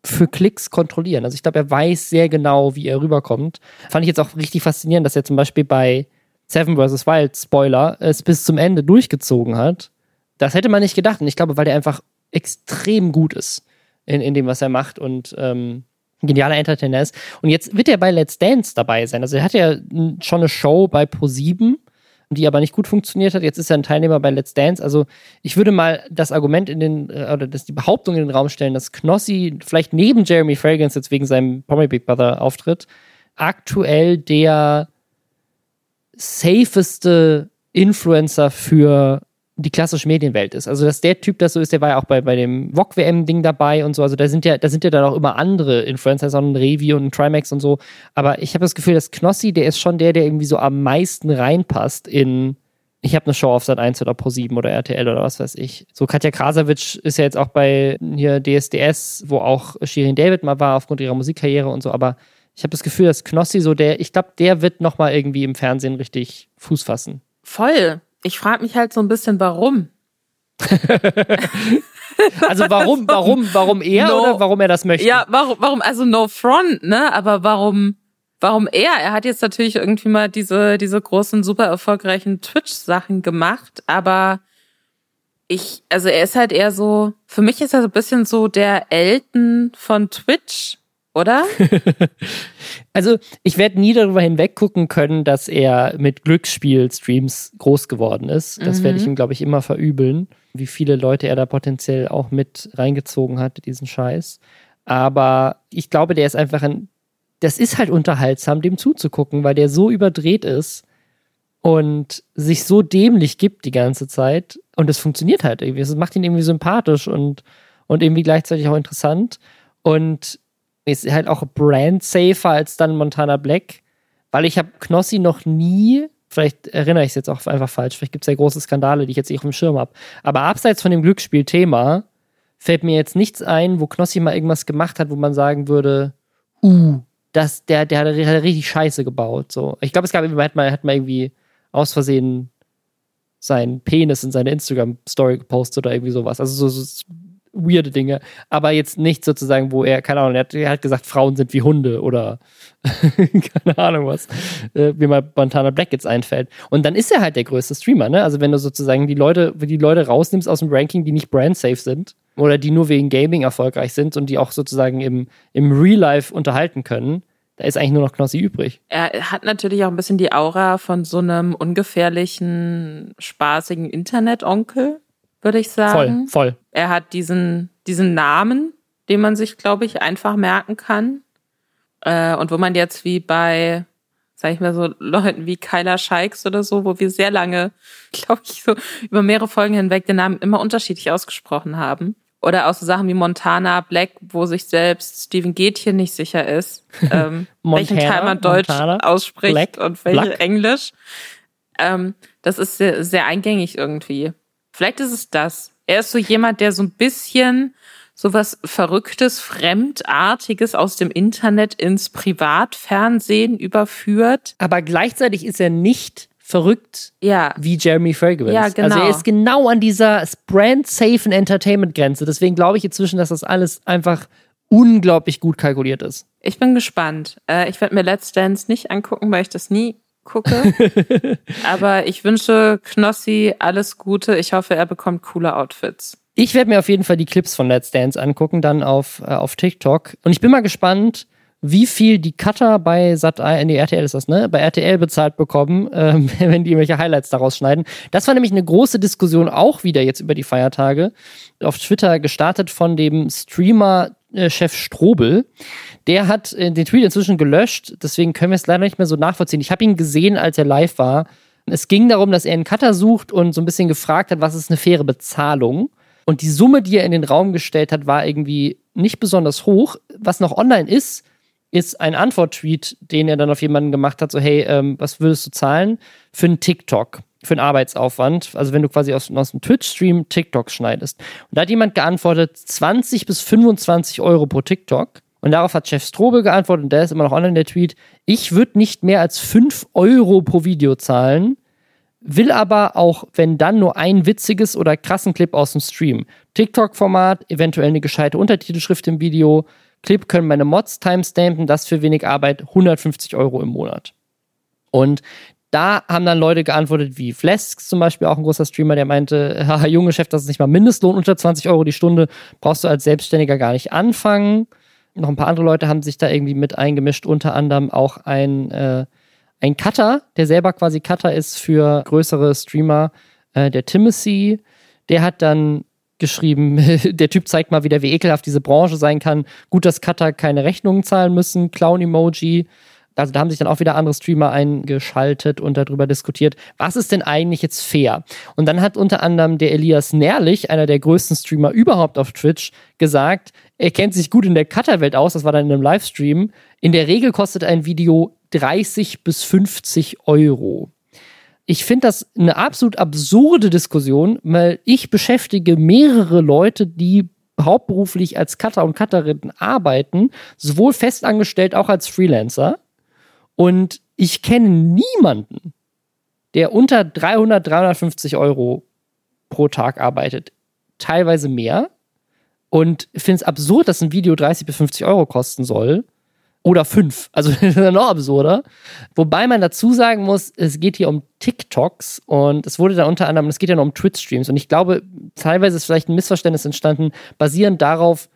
für Klicks kontrollieren. Also ich glaube, er weiß sehr genau, wie er rüberkommt. Fand ich jetzt auch richtig faszinierend, dass er zum Beispiel bei Seven vs. Wild, Spoiler, es bis zum Ende durchgezogen hat. Das hätte man nicht gedacht. Und ich glaube, weil er einfach extrem gut ist in, in dem, was er macht und ähm, ein genialer Entertainer ist. Und jetzt wird er bei Let's Dance dabei sein. Also er hat ja schon eine Show bei Pro7 die aber nicht gut funktioniert hat. Jetzt ist er ein Teilnehmer bei Let's Dance. Also ich würde mal das Argument in den, äh, oder das, die Behauptung in den Raum stellen, dass Knossi vielleicht neben Jeremy Fragrance jetzt wegen seinem Pommy Big Brother Auftritt aktuell der safeste Influencer für die klassische Medienwelt ist. Also, dass der Typ das so ist, der war ja auch bei, bei dem VOG-WM-Ding dabei und so. Also, da sind ja, da sind ja dann auch immer andere Influencer, so ein Revi und ein Trimax und so. Aber ich habe das Gefühl, dass Knossi, der ist schon der, der irgendwie so am meisten reinpasst in, ich habe eine Show auf Sat 1 oder Pro 7 oder RTL oder was weiß ich. So Katja Krasavitsch ist ja jetzt auch bei hier DSDS, wo auch Shirin David mal war aufgrund ihrer Musikkarriere und so, aber ich habe das Gefühl, dass Knossi so der, ich glaube, der wird nochmal irgendwie im Fernsehen richtig Fuß fassen. Voll ich frage mich halt so ein bisschen, warum. also warum, warum, warum er no, oder warum er das möchte? Ja, warum, warum, also no front, ne? Aber warum, warum er? Er hat jetzt natürlich irgendwie mal diese, diese großen, super erfolgreichen Twitch-Sachen gemacht, aber ich, also er ist halt eher so, für mich ist er so ein bisschen so der Elton von Twitch oder? also, ich werde nie darüber hinweggucken können, dass er mit Glücksspiel-Streams groß geworden ist. Das mhm. werde ich ihm, glaube ich, immer verübeln, wie viele Leute er da potenziell auch mit reingezogen hat, diesen Scheiß. Aber ich glaube, der ist einfach ein. Das ist halt unterhaltsam, dem zuzugucken, weil der so überdreht ist und sich so dämlich gibt die ganze Zeit. Und es funktioniert halt irgendwie. Es macht ihn irgendwie sympathisch und, und irgendwie gleichzeitig auch interessant. Und ist halt auch brand safer als dann Montana Black, weil ich habe Knossi noch nie, vielleicht erinnere ich es jetzt auch einfach falsch, vielleicht gibt es ja große Skandale, die ich jetzt nicht auf dem Schirm habe, aber abseits von dem Glücksspielthema fällt mir jetzt nichts ein, wo Knossi mal irgendwas gemacht hat, wo man sagen würde, uh, das, der, der hat richtig Scheiße gebaut. So. Ich glaube, es gab hat mal, hat mal irgendwie aus Versehen seinen Penis in seine Instagram-Story gepostet oder irgendwie sowas. Also so, so weirde Dinge, aber jetzt nicht sozusagen, wo er, keine Ahnung, er hat, er hat gesagt, Frauen sind wie Hunde oder keine Ahnung was, äh, wie mal Montana Black jetzt einfällt. Und dann ist er halt der größte Streamer, ne? Also wenn du sozusagen die Leute, die Leute rausnimmst aus dem Ranking, die nicht brand safe sind oder die nur wegen Gaming erfolgreich sind und die auch sozusagen im, im Real Life unterhalten können, da ist eigentlich nur noch Knossi übrig. Er hat natürlich auch ein bisschen die Aura von so einem ungefährlichen, spaßigen Internet-Onkel würde ich sagen. Voll, voll. Er hat diesen, diesen Namen, den man sich, glaube ich, einfach merken kann. Äh, und wo man jetzt wie bei sag ich mal so, Leuten wie Kyla Scheiks oder so, wo wir sehr lange, glaube ich, so über mehrere Folgen hinweg den Namen immer unterschiedlich ausgesprochen haben. Oder auch so Sachen wie Montana Black, wo sich selbst Steven Gätchen nicht sicher ist, ähm, welchen Teil man Deutsch Montana, ausspricht Black, und welche Black. Englisch. Ähm, das ist sehr, sehr eingängig irgendwie. Vielleicht ist es das. Er ist so jemand, der so ein bisschen sowas Verrücktes, Fremdartiges aus dem Internet ins Privatfernsehen überführt. Aber gleichzeitig ist er nicht verrückt ja. wie Jeremy Fragrance. Ja, genau. Also er ist genau an dieser brand-safen Entertainment-Grenze. Deswegen glaube ich inzwischen, dass das alles einfach unglaublich gut kalkuliert ist. Ich bin gespannt. Äh, ich werde mir Let's Dance nicht angucken, weil ich das nie gucke. Aber ich wünsche Knossi alles Gute. Ich hoffe, er bekommt coole Outfits. Ich werde mir auf jeden Fall die Clips von Let's Dance angucken, dann auf, äh, auf TikTok. Und ich bin mal gespannt, wie viel die Cutter bei Sat in die RTL ist das, ne? Bei RTL bezahlt bekommen, ähm, wenn die irgendwelche Highlights daraus schneiden. Das war nämlich eine große Diskussion auch wieder jetzt über die Feiertage. Auf Twitter gestartet von dem Streamer Chef Strobel. Der hat äh, den Tweet inzwischen gelöscht, deswegen können wir es leider nicht mehr so nachvollziehen. Ich habe ihn gesehen, als er live war. Es ging darum, dass er einen Cutter sucht und so ein bisschen gefragt hat, was ist eine faire Bezahlung. Und die Summe, die er in den Raum gestellt hat, war irgendwie nicht besonders hoch. Was noch online ist, ist ein Antwort-Tweet, den er dann auf jemanden gemacht hat, so hey, ähm, was würdest du zahlen für einen TikTok, für einen Arbeitsaufwand? Also wenn du quasi aus, aus einem Twitch-Stream TikToks schneidest. Und da hat jemand geantwortet, 20 bis 25 Euro pro TikTok. Und darauf hat Chef Strobe geantwortet, und der ist immer noch online, der Tweet, ich würde nicht mehr als 5 Euro pro Video zahlen, will aber auch, wenn dann, nur ein witziges oder krassen Clip aus dem Stream. TikTok-Format, eventuell eine gescheite Untertitelschrift im Video. Clip können meine Mods timestampen, das für wenig Arbeit, 150 Euro im Monat. Und da haben dann Leute geantwortet, wie Flasks zum Beispiel, auch ein großer Streamer, der meinte, haha, junge Chef, das ist nicht mal Mindestlohn, unter 20 Euro die Stunde, brauchst du als Selbstständiger gar nicht anfangen. Noch ein paar andere Leute haben sich da irgendwie mit eingemischt, unter anderem auch ein äh, ein Cutter, der selber quasi Cutter ist für größere Streamer, äh, der Timothy, der hat dann geschrieben, der Typ zeigt mal wieder, wie ekelhaft diese Branche sein kann. Gut, dass Cutter keine Rechnungen zahlen müssen, Clown-Emoji. Also da haben sich dann auch wieder andere Streamer eingeschaltet und darüber diskutiert, was ist denn eigentlich jetzt fair? Und dann hat unter anderem der Elias Nährlich, einer der größten Streamer überhaupt auf Twitch, gesagt, er kennt sich gut in der Cutter-Welt aus, das war dann in einem Livestream. In der Regel kostet ein Video 30 bis 50 Euro. Ich finde das eine absolut absurde Diskussion, weil ich beschäftige mehrere Leute, die hauptberuflich als Cutter und Cutterinnen arbeiten, sowohl festangestellt auch als Freelancer. Und ich kenne niemanden, der unter 300, 350 Euro pro Tag arbeitet. Teilweise mehr. Und finde es absurd, dass ein Video 30 bis 50 Euro kosten soll oder fünf. Also noch absurder. Wobei man dazu sagen muss, es geht hier um TikToks und es wurde dann unter anderem, es geht ja noch um Twitch-Streams. Und ich glaube, teilweise ist vielleicht ein Missverständnis entstanden, basierend darauf,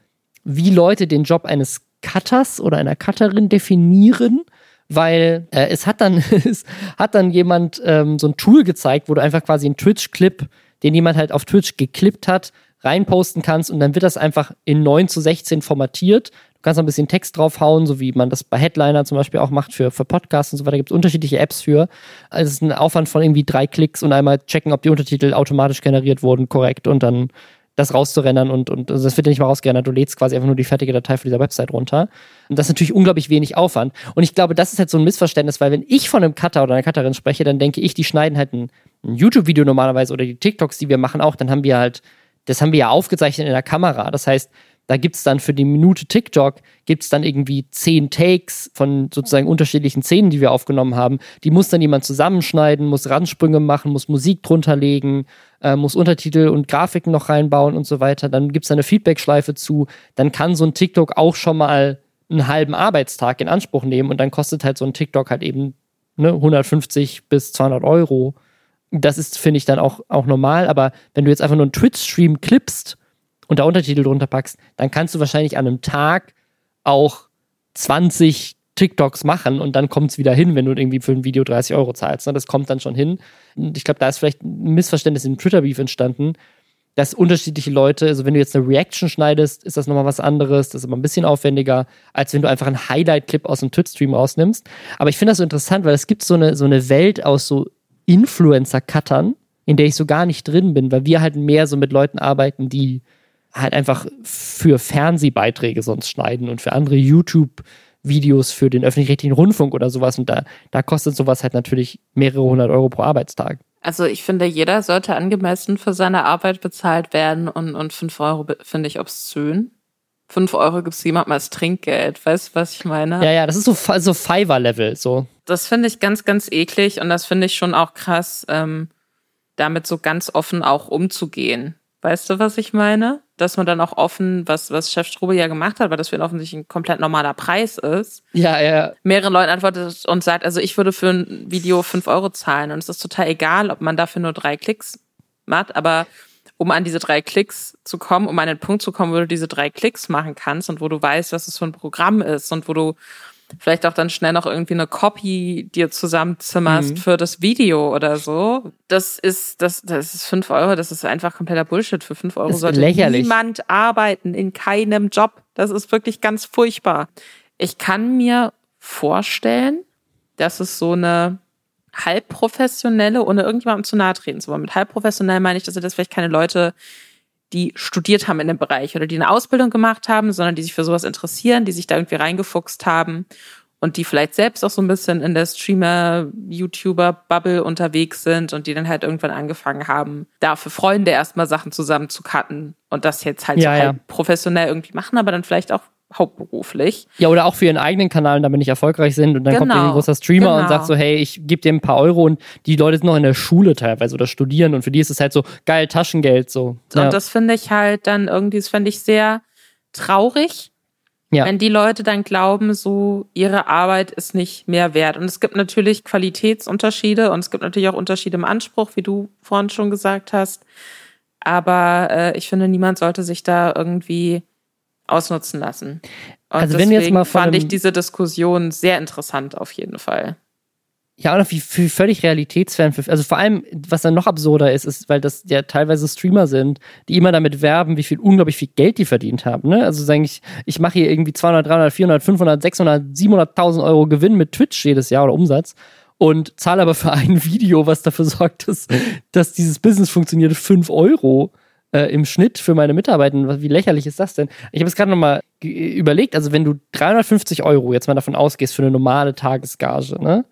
wie Leute den Job eines Cutters oder einer Cutterin definieren. Weil äh, es hat dann, es hat dann jemand ähm, so ein Tool gezeigt, wo du einfach quasi einen Twitch-Clip, den jemand halt auf Twitch geklippt hat, reinposten kannst und dann wird das einfach in 9 zu 16 formatiert kannst noch ein bisschen Text draufhauen, so wie man das bei Headliner zum Beispiel auch macht für, für Podcasts und so weiter. Da gibt es unterschiedliche Apps für. Also es ist ein Aufwand von irgendwie drei Klicks und einmal checken, ob die Untertitel automatisch generiert wurden, korrekt und dann das rauszurennen und, und also das wird ja nicht mal rausgerendert, du lädst quasi einfach nur die fertige Datei von dieser Website runter. Und das ist natürlich unglaublich wenig Aufwand. Und ich glaube, das ist halt so ein Missverständnis, weil wenn ich von einem Cutter oder einer Cutterin spreche, dann denke ich, die schneiden halt ein, ein YouTube-Video normalerweise oder die TikToks, die wir machen auch, dann haben wir halt, das haben wir ja aufgezeichnet in der Kamera. Das heißt, da gibt es dann für die Minute TikTok, gibt es dann irgendwie zehn Takes von sozusagen unterschiedlichen Szenen, die wir aufgenommen haben. Die muss dann jemand zusammenschneiden, muss Randsprünge machen, muss Musik drunter legen, äh, muss Untertitel und Grafiken noch reinbauen und so weiter. Dann gibt es eine Feedback-Schleife zu. Dann kann so ein TikTok auch schon mal einen halben Arbeitstag in Anspruch nehmen und dann kostet halt so ein TikTok halt eben ne, 150 bis 200 Euro. Das ist, finde ich, dann auch, auch normal. Aber wenn du jetzt einfach nur einen Twitch-Stream clipst, und da Untertitel drunter packst, dann kannst du wahrscheinlich an einem Tag auch 20 TikToks machen und dann kommt es wieder hin, wenn du irgendwie für ein Video 30 Euro zahlst. Ne? Das kommt dann schon hin. Und ich glaube, da ist vielleicht ein Missverständnis im Twitter-Beef entstanden. dass unterschiedliche Leute, also wenn du jetzt eine Reaction schneidest, ist das nochmal was anderes, das ist immer ein bisschen aufwendiger, als wenn du einfach einen Highlight-Clip aus einem Twitch-Stream rausnimmst. Aber ich finde das so interessant, weil es gibt so eine, so eine Welt aus so Influencer-Cuttern, in der ich so gar nicht drin bin, weil wir halt mehr so mit Leuten arbeiten, die halt einfach für Fernsehbeiträge sonst schneiden und für andere YouTube-Videos für den öffentlich-rechtlichen Rundfunk oder sowas. Und da, da kostet sowas halt natürlich mehrere hundert Euro pro Arbeitstag. Also ich finde, jeder sollte angemessen für seine Arbeit bezahlt werden und, und fünf Euro finde ich obszön. Fünf Euro gibt es jemandem als Trinkgeld, weißt du, was ich meine? Ja, ja, das ist so, so Fiverr-Level, so. Das finde ich ganz, ganz eklig und das finde ich schon auch krass, ähm, damit so ganz offen auch umzugehen. Weißt du, was ich meine? Dass man dann auch offen, was, was Chef Strube ja gemacht hat, weil das für ihn offensichtlich ein komplett normaler Preis ist. Ja, ja. Mehreren Leuten antwortet und sagt, also ich würde für ein Video fünf Euro zahlen und es ist total egal, ob man dafür nur drei Klicks macht, aber um an diese drei Klicks zu kommen, um an den Punkt zu kommen, wo du diese drei Klicks machen kannst und wo du weißt, was es für ein Programm ist und wo du vielleicht auch dann schnell noch irgendwie eine Copy dir zusammenzimmerst mhm. für das Video oder so. Das ist, das, das ist fünf Euro, das ist einfach kompletter Bullshit. Für fünf Euro sollte lächerlich. niemand arbeiten in keinem Job. Das ist wirklich ganz furchtbar. Ich kann mir vorstellen, dass es so eine halbprofessionelle, ohne irgendjemandem zu nahe treten zu wollen. Mit halbprofessionell meine ich, dass das vielleicht keine Leute die studiert haben in dem Bereich oder die eine Ausbildung gemacht haben, sondern die sich für sowas interessieren, die sich da irgendwie reingefuchst haben und die vielleicht selbst auch so ein bisschen in der Streamer, YouTuber Bubble unterwegs sind und die dann halt irgendwann angefangen haben, da für Freunde erstmal Sachen zusammen zu cutten und das jetzt halt ja, so halt professionell irgendwie machen, aber dann vielleicht auch hauptberuflich. Ja, oder auch für ihren eigenen Kanal, damit nicht erfolgreich sind. Und dann genau, kommt ein großer Streamer genau. und sagt so, hey, ich gebe dir ein paar Euro und die Leute sind noch in der Schule teilweise oder studieren und für die ist es halt so geil Taschengeld so. Und das finde ich halt dann irgendwie, das finde ich sehr traurig, ja. wenn die Leute dann glauben, so ihre Arbeit ist nicht mehr wert. Und es gibt natürlich Qualitätsunterschiede und es gibt natürlich auch Unterschiede im Anspruch, wie du vorhin schon gesagt hast. Aber äh, ich finde, niemand sollte sich da irgendwie ausnutzen lassen. Und also wenn wir jetzt mal fand ich diese Diskussion sehr interessant auf jeden Fall. Ja, oder wie, wie völlig realitätsfern. Also vor allem, was dann noch absurder ist, ist, weil das ja teilweise Streamer sind, die immer damit werben, wie viel unglaublich viel Geld die verdient haben. Ne? Also sagen ich, ich mache hier irgendwie 200, 300, 400, 500, 600, 700.000 Euro Gewinn mit Twitch jedes Jahr oder Umsatz und zahle aber für ein Video, was dafür sorgt, dass, dass dieses Business funktioniert, 5 Euro äh, im Schnitt für meine Mitarbeiter. Wie lächerlich ist das denn? Ich habe es gerade nochmal überlegt, also wenn du 350 Euro jetzt mal davon ausgehst für eine normale Tagesgage, ne?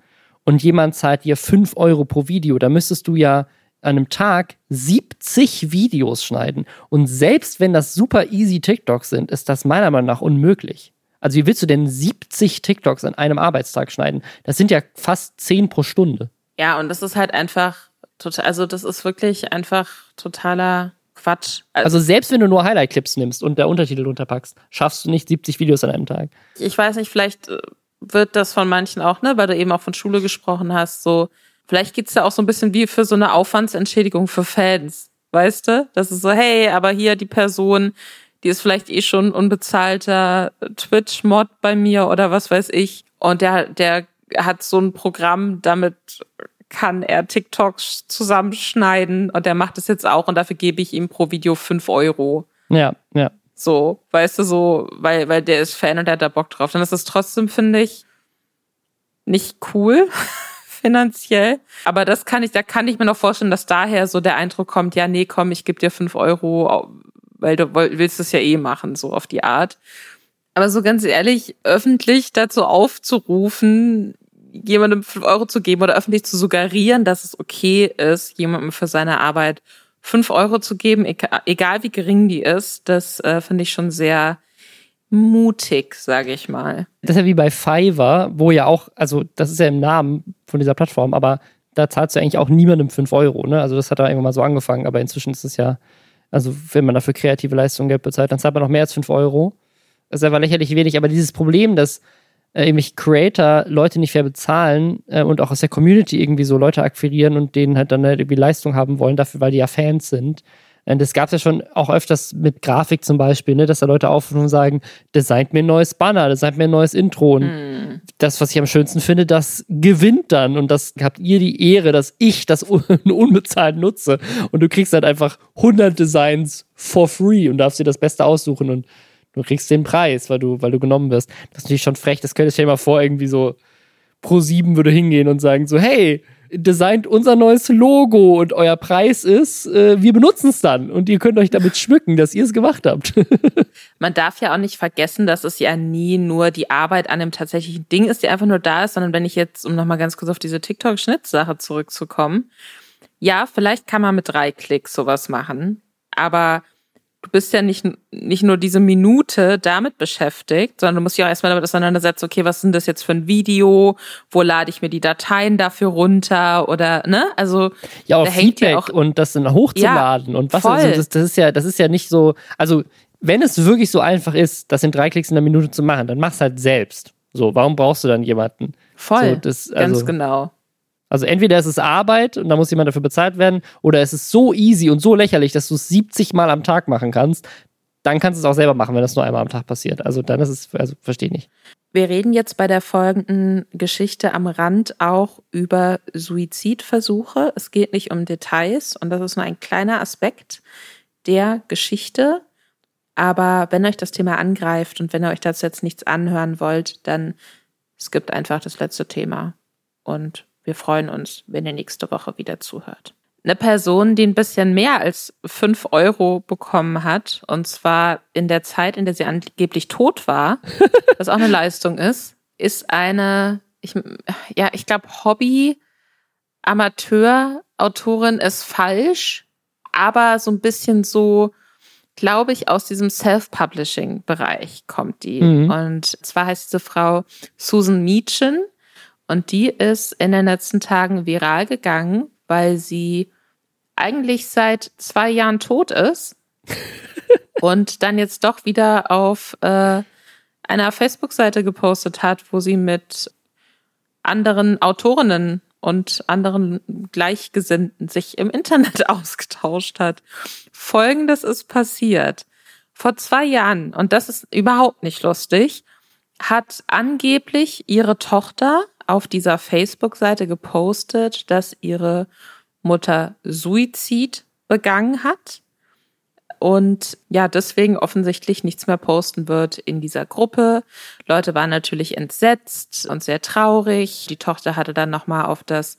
Und jemand zahlt dir 5 Euro pro Video, da müsstest du ja an einem Tag 70 Videos schneiden. Und selbst wenn das super easy TikToks sind, ist das meiner Meinung nach unmöglich. Also wie willst du denn 70 TikToks an einem Arbeitstag schneiden? Das sind ja fast 10 pro Stunde. Ja, und das ist halt einfach total, also das ist wirklich einfach totaler Quatsch. Also, also selbst wenn du nur Highlight-Clips nimmst und der Untertitel unterpackst, schaffst du nicht 70 Videos an einem Tag. Ich weiß nicht, vielleicht äh, wird das von manchen auch, ne, weil du eben auch von Schule gesprochen hast, so, vielleicht geht's da auch so ein bisschen wie für so eine Aufwandsentschädigung für Fans. Weißt du? Das ist so, hey, aber hier die Person, die ist vielleicht eh schon unbezahlter Twitch-Mod bei mir oder was weiß ich. Und der, der hat so ein Programm, damit kann er TikToks zusammenschneiden und er macht es jetzt auch und dafür gebe ich ihm pro Video fünf Euro. Ja, ja. So, weißt du, so, weil, weil der ist Fan und der hat da Bock drauf. Dann ist es trotzdem, finde ich, nicht cool finanziell. Aber das kann ich, da kann ich mir noch vorstellen, dass daher so der Eindruck kommt, ja, nee, komm, ich gebe dir fünf Euro, weil du willst es ja eh machen, so auf die Art. Aber so ganz ehrlich, öffentlich dazu aufzurufen, jemandem 5 Euro zu geben oder öffentlich zu suggerieren, dass es okay ist, jemandem für seine Arbeit 5 Euro zu geben, egal wie gering die ist, das äh, finde ich schon sehr mutig, sage ich mal. Das ist ja wie bei Fiverr, wo ja auch, also das ist ja im Namen von dieser Plattform, aber da zahlst du eigentlich auch niemandem 5 Euro. Ne? Also das hat da irgendwann mal so angefangen, aber inzwischen ist es ja, also wenn man dafür kreative Leistungen Geld bezahlt, dann zahlt man noch mehr als 5 Euro. Das ist einfach lächerlich wenig, aber dieses Problem, dass äh, irgendwelche Creator Leute nicht fair bezahlen äh, und auch aus der Community irgendwie so Leute akquirieren und denen halt dann halt irgendwie Leistung haben wollen dafür, weil die ja Fans sind. Das gab es ja schon auch öfters mit Grafik zum Beispiel, ne, dass da Leute aufrufen und sagen, designt mir ein neues Banner, designt mir ein neues Intro. Und mm. das, was ich am schönsten finde, das gewinnt dann. Und das habt ihr die Ehre, dass ich das unbezahlt nutze. Und du kriegst halt einfach 100 Designs for free und darfst dir das Beste aussuchen und du kriegst den Preis, weil du, weil du genommen wirst. Das ist natürlich schon frech. Das könntest du dir mal vor, irgendwie so Pro 7 würde hingehen und sagen so, hey, designt unser neues Logo und euer Preis ist, äh, wir benutzen es dann und ihr könnt euch damit schmücken, dass ihr es gemacht habt. Man darf ja auch nicht vergessen, dass es ja nie nur die Arbeit an dem tatsächlichen Ding ist, die einfach nur da ist, sondern wenn ich jetzt, um nochmal ganz kurz auf diese TikTok-Schnittsache zurückzukommen, ja, vielleicht kann man mit drei Klicks sowas machen, aber du bist ja nicht, nicht nur diese Minute damit beschäftigt, sondern du musst dich auch erstmal damit auseinandersetzen, okay, was sind das jetzt für ein Video? Wo lade ich mir die Dateien dafür runter? Oder, ne? Also, ja, auch Feedback ja auch, und das dann hochzuladen ja, und was, also das, das ist ja, das ist ja nicht so, also, wenn es wirklich so einfach ist, das in drei Klicks in einer Minute zu machen, dann mach's halt selbst. So, warum brauchst du dann jemanden? Voll. So, das, also, ganz genau. Also entweder ist es Arbeit und da muss jemand dafür bezahlt werden, oder es ist so easy und so lächerlich, dass du es 70 Mal am Tag machen kannst. Dann kannst du es auch selber machen, wenn das nur einmal am Tag passiert. Also dann ist es, also verstehe ich nicht. Wir reden jetzt bei der folgenden Geschichte am Rand auch über Suizidversuche. Es geht nicht um Details und das ist nur ein kleiner Aspekt der Geschichte. Aber wenn euch das Thema angreift und wenn ihr euch dazu jetzt nichts anhören wollt, dann skippt einfach das letzte Thema und wir freuen uns, wenn ihr nächste Woche wieder zuhört. Eine Person, die ein bisschen mehr als fünf Euro bekommen hat, und zwar in der Zeit, in der sie angeblich tot war, was auch eine Leistung ist, ist eine, ich, ja, ich glaube, Hobby, Amateur-Autorin ist falsch, aber so ein bisschen so, glaube ich, aus diesem Self-Publishing-Bereich kommt die. Mhm. Und zwar heißt diese Frau Susan Meachen und die ist in den letzten Tagen viral gegangen, weil sie eigentlich seit zwei Jahren tot ist und dann jetzt doch wieder auf äh, einer Facebook-Seite gepostet hat, wo sie mit anderen Autorinnen und anderen Gleichgesinnten sich im Internet ausgetauscht hat. Folgendes ist passiert. Vor zwei Jahren, und das ist überhaupt nicht lustig, hat angeblich ihre Tochter auf dieser Facebook-Seite gepostet, dass ihre Mutter Suizid begangen hat und ja, deswegen offensichtlich nichts mehr posten wird in dieser Gruppe. Leute waren natürlich entsetzt und sehr traurig. Die Tochter hatte dann nochmal auf das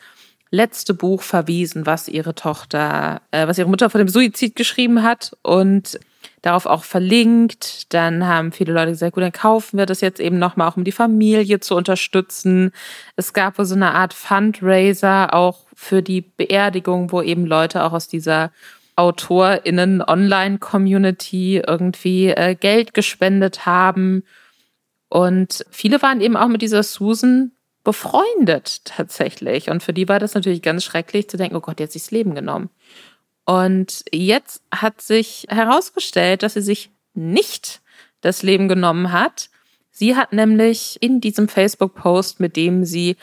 letzte Buch verwiesen, was ihre Tochter, äh, was ihre Mutter vor dem Suizid geschrieben hat und darauf auch verlinkt. Dann haben viele Leute gesagt, gut, dann kaufen wir das jetzt eben nochmal, auch um die Familie zu unterstützen. Es gab so eine Art Fundraiser auch für die Beerdigung, wo eben Leute auch aus dieser AutorInnen-Online-Community irgendwie äh, Geld gespendet haben. Und viele waren eben auch mit dieser Susan befreundet tatsächlich. Und für die war das natürlich ganz schrecklich zu denken, oh Gott, hat sich das Leben genommen. Und jetzt hat sich herausgestellt, dass sie sich nicht das Leben genommen hat. Sie hat nämlich in diesem Facebook-Post, mit dem sie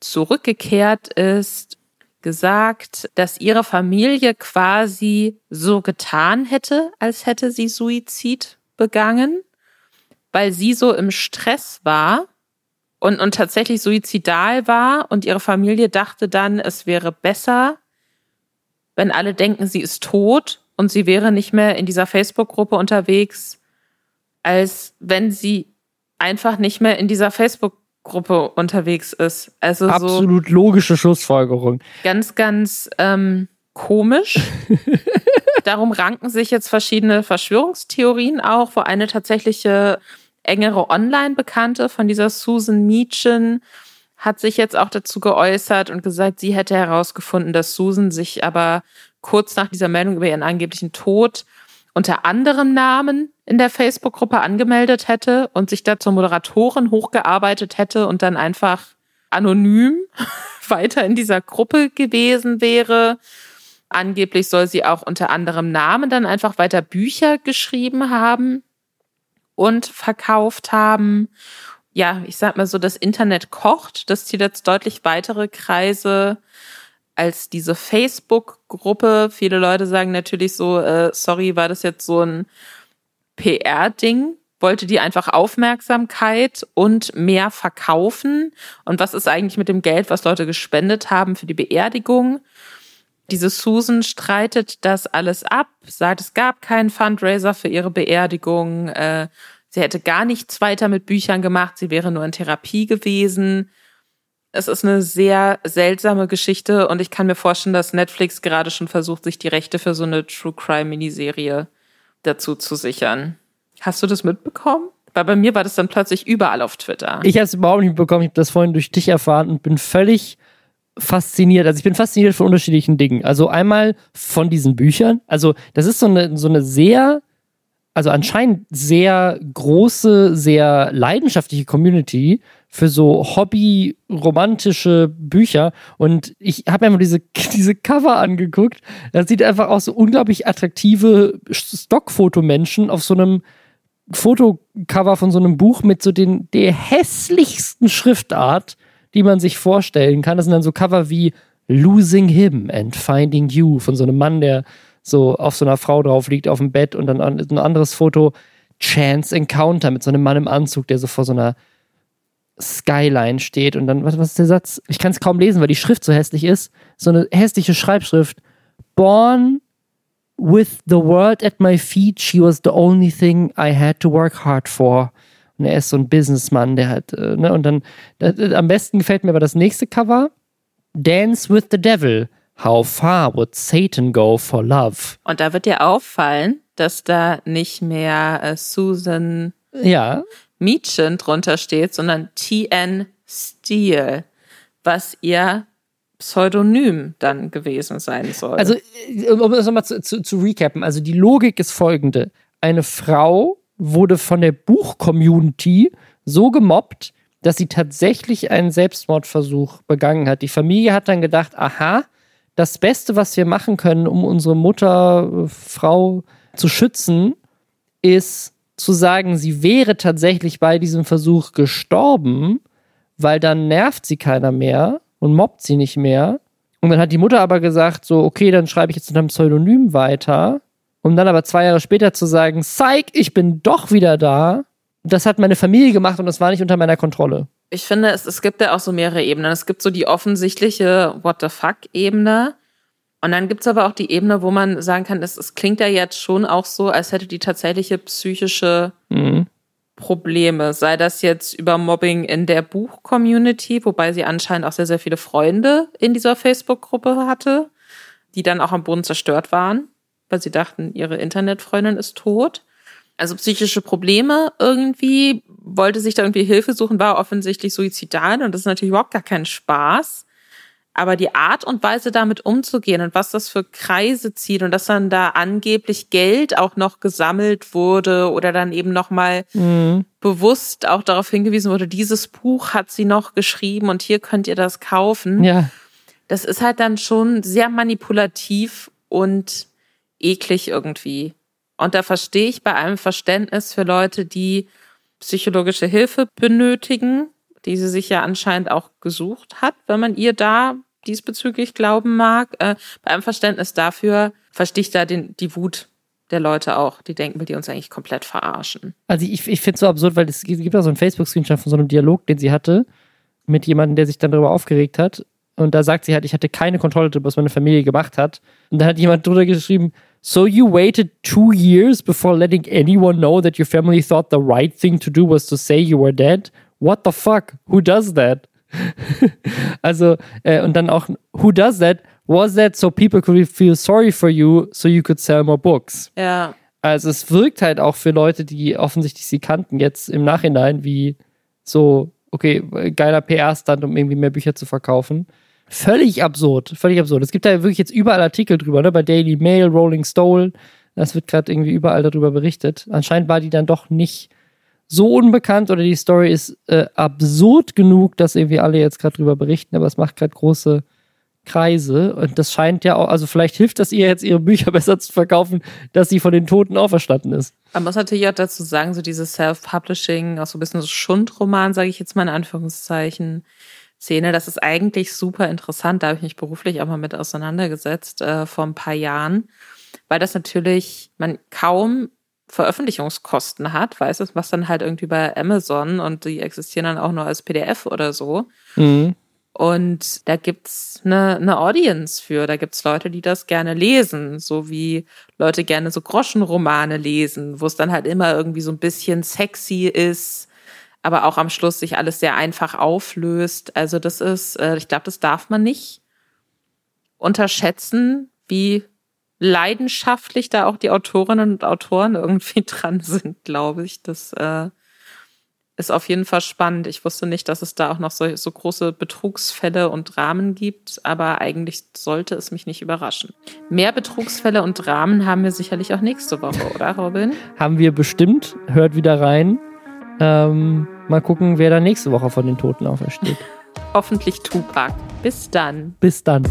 zurückgekehrt ist, gesagt, dass ihre Familie quasi so getan hätte, als hätte sie Suizid begangen, weil sie so im Stress war und, und tatsächlich suizidal war und ihre Familie dachte dann, es wäre besser, wenn alle denken, sie ist tot und sie wäre nicht mehr in dieser Facebook-Gruppe unterwegs, als wenn sie einfach nicht mehr in dieser Facebook-Gruppe unterwegs ist. Also absolut so logische Schlussfolgerung. Ganz, ganz ähm, komisch. Darum ranken sich jetzt verschiedene Verschwörungstheorien auch, wo eine tatsächliche engere Online-Bekannte von dieser Susan Meachen hat sich jetzt auch dazu geäußert und gesagt, sie hätte herausgefunden, dass Susan sich aber kurz nach dieser Meldung über ihren angeblichen Tod unter anderem Namen in der Facebook-Gruppe angemeldet hätte und sich da zur Moderatorin hochgearbeitet hätte und dann einfach anonym weiter in dieser Gruppe gewesen wäre. Angeblich soll sie auch unter anderem Namen dann einfach weiter Bücher geschrieben haben und verkauft haben ja, ich sag mal so, das Internet kocht. Das zieht jetzt deutlich weitere Kreise als diese Facebook-Gruppe. Viele Leute sagen natürlich so, äh, sorry, war das jetzt so ein PR-Ding? Wollte die einfach Aufmerksamkeit und mehr verkaufen? Und was ist eigentlich mit dem Geld, was Leute gespendet haben für die Beerdigung? Diese Susan streitet das alles ab, sagt, es gab keinen Fundraiser für ihre Beerdigung. Äh, sie hätte gar nichts weiter mit Büchern gemacht, sie wäre nur in Therapie gewesen. Es ist eine sehr seltsame Geschichte und ich kann mir vorstellen, dass Netflix gerade schon versucht, sich die Rechte für so eine True Crime Miniserie dazu zu sichern. Hast du das mitbekommen? Weil bei mir war das dann plötzlich überall auf Twitter. Ich habe es überhaupt nicht mitbekommen. Ich habe das vorhin durch dich erfahren und bin völlig fasziniert. Also ich bin fasziniert von unterschiedlichen Dingen. Also einmal von diesen Büchern. Also das ist so eine, so eine sehr, also anscheinend sehr große, sehr leidenschaftliche Community für so hobby-romantische Bücher. Und ich habe mir mal diese, diese Cover angeguckt. Das sieht einfach aus so unglaublich attraktive Stockfotomenschen auf so einem Fotocover von so einem Buch mit so den der hässlichsten Schriftart die man sich vorstellen kann. Das sind dann so Cover wie Losing Him and Finding You von so einem Mann, der so auf so einer Frau drauf liegt auf dem Bett und dann ein anderes Foto Chance Encounter mit so einem Mann im Anzug, der so vor so einer Skyline steht und dann, was, was ist der Satz? Ich kann es kaum lesen, weil die Schrift so hässlich ist. So eine hässliche Schreibschrift. Born with the world at my feet, she was the only thing I had to work hard for. Und er ist so ein Businessmann, der äh, ne, und dann, das, am besten gefällt mir aber das nächste Cover. Dance with the Devil. How far would Satan go for love? Und da wird dir auffallen, dass da nicht mehr äh, Susan ja. Mädchen drunter steht, sondern T.N. Steele, was ihr Pseudonym dann gewesen sein soll. Also, äh, um das nochmal zu, zu, zu recappen, also die Logik ist folgende. Eine Frau wurde von der Buch-Community so gemobbt, dass sie tatsächlich einen Selbstmordversuch begangen hat. Die Familie hat dann gedacht, aha, das Beste, was wir machen können, um unsere Mutter, Frau zu schützen, ist zu sagen, sie wäre tatsächlich bei diesem Versuch gestorben, weil dann nervt sie keiner mehr und mobbt sie nicht mehr. Und dann hat die Mutter aber gesagt, so, okay, dann schreibe ich jetzt unter einem Pseudonym weiter um dann aber zwei Jahre später zu sagen, Psych, ich bin doch wieder da. Das hat meine Familie gemacht und das war nicht unter meiner Kontrolle. Ich finde, es, es gibt ja auch so mehrere Ebenen. Es gibt so die offensichtliche What the fuck-Ebene. Und dann gibt es aber auch die Ebene, wo man sagen kann, es, es klingt ja jetzt schon auch so, als hätte die tatsächliche psychische mhm. Probleme. Sei das jetzt über Mobbing in der Buch-Community, wobei sie anscheinend auch sehr, sehr viele Freunde in dieser Facebook-Gruppe hatte, die dann auch am Boden zerstört waren weil sie dachten, ihre Internetfreundin ist tot. Also psychische Probleme irgendwie, wollte sich da irgendwie Hilfe suchen, war offensichtlich suizidal und das ist natürlich überhaupt gar kein Spaß. Aber die Art und Weise damit umzugehen und was das für Kreise zieht und dass dann da angeblich Geld auch noch gesammelt wurde oder dann eben nochmal mhm. bewusst auch darauf hingewiesen wurde, dieses Buch hat sie noch geschrieben und hier könnt ihr das kaufen. Ja. Das ist halt dann schon sehr manipulativ und eklig irgendwie. Und da verstehe ich bei allem Verständnis für Leute, die psychologische Hilfe benötigen, die sie sich ja anscheinend auch gesucht hat, wenn man ihr da diesbezüglich glauben mag. Äh, bei allem Verständnis dafür verstehe ich da den, die Wut der Leute auch, die denken, will die uns eigentlich komplett verarschen. Also ich, ich finde es so absurd, weil es gibt auch so einen Facebook-Screenshot von so einem Dialog, den sie hatte mit jemandem, der sich dann darüber aufgeregt hat. Und da sagt sie halt, ich hatte keine Kontrolle darüber, was meine Familie gemacht hat. Und da hat jemand drunter geschrieben, So you waited two years before letting anyone know that your family thought the right thing to do was to say you were dead? What the fuck? Who does that? also, äh, und dann auch, who does that? Was that so people could feel sorry for you, so you could sell more books? Ja. Also, es wirkt halt auch für Leute, die offensichtlich sie kannten, jetzt im Nachhinein wie so, okay, geiler PR-Stand, um irgendwie mehr Bücher zu verkaufen. Völlig absurd, völlig absurd. Es gibt da wirklich jetzt überall Artikel drüber, ne? bei Daily Mail, Rolling Stone. Das wird gerade irgendwie überall darüber berichtet. Anscheinend war die dann doch nicht so unbekannt oder die Story ist äh, absurd genug, dass irgendwie alle jetzt gerade drüber berichten, aber es macht gerade große Kreise und das scheint ja auch, also vielleicht hilft das ihr jetzt, ihre Bücher besser zu verkaufen, dass sie von den Toten auferstanden ist. Man muss natürlich auch dazu sagen, so dieses Self-Publishing, auch so ein bisschen so Schundroman, sage ich jetzt mal in Anführungszeichen, Szene. Das ist eigentlich super interessant. Da habe ich mich beruflich auch mal mit auseinandergesetzt äh, vor ein paar Jahren, weil das natürlich man kaum Veröffentlichungskosten hat, weißt du, was dann halt irgendwie bei Amazon und die existieren dann auch nur als PDF oder so. Mhm. Und da gibt's eine, eine Audience für. Da gibt's Leute, die das gerne lesen, so wie Leute gerne so Groschenromane lesen, wo es dann halt immer irgendwie so ein bisschen sexy ist, aber auch am Schluss sich alles sehr einfach auflöst. Also das ist, äh, ich glaube, das darf man nicht unterschätzen, wie leidenschaftlich da auch die Autorinnen und Autoren irgendwie dran sind, glaube ich. Das äh, ist auf jeden Fall spannend. Ich wusste nicht, dass es da auch noch so, so große Betrugsfälle und Dramen gibt, aber eigentlich sollte es mich nicht überraschen. Mehr Betrugsfälle und Dramen haben wir sicherlich auch nächste Woche, oder Robin? haben wir bestimmt. Hört wieder rein. Ähm, mal gucken, wer da nächste Woche von den Toten aufersteht. Hoffentlich Tupac. Bis dann. Bis dann.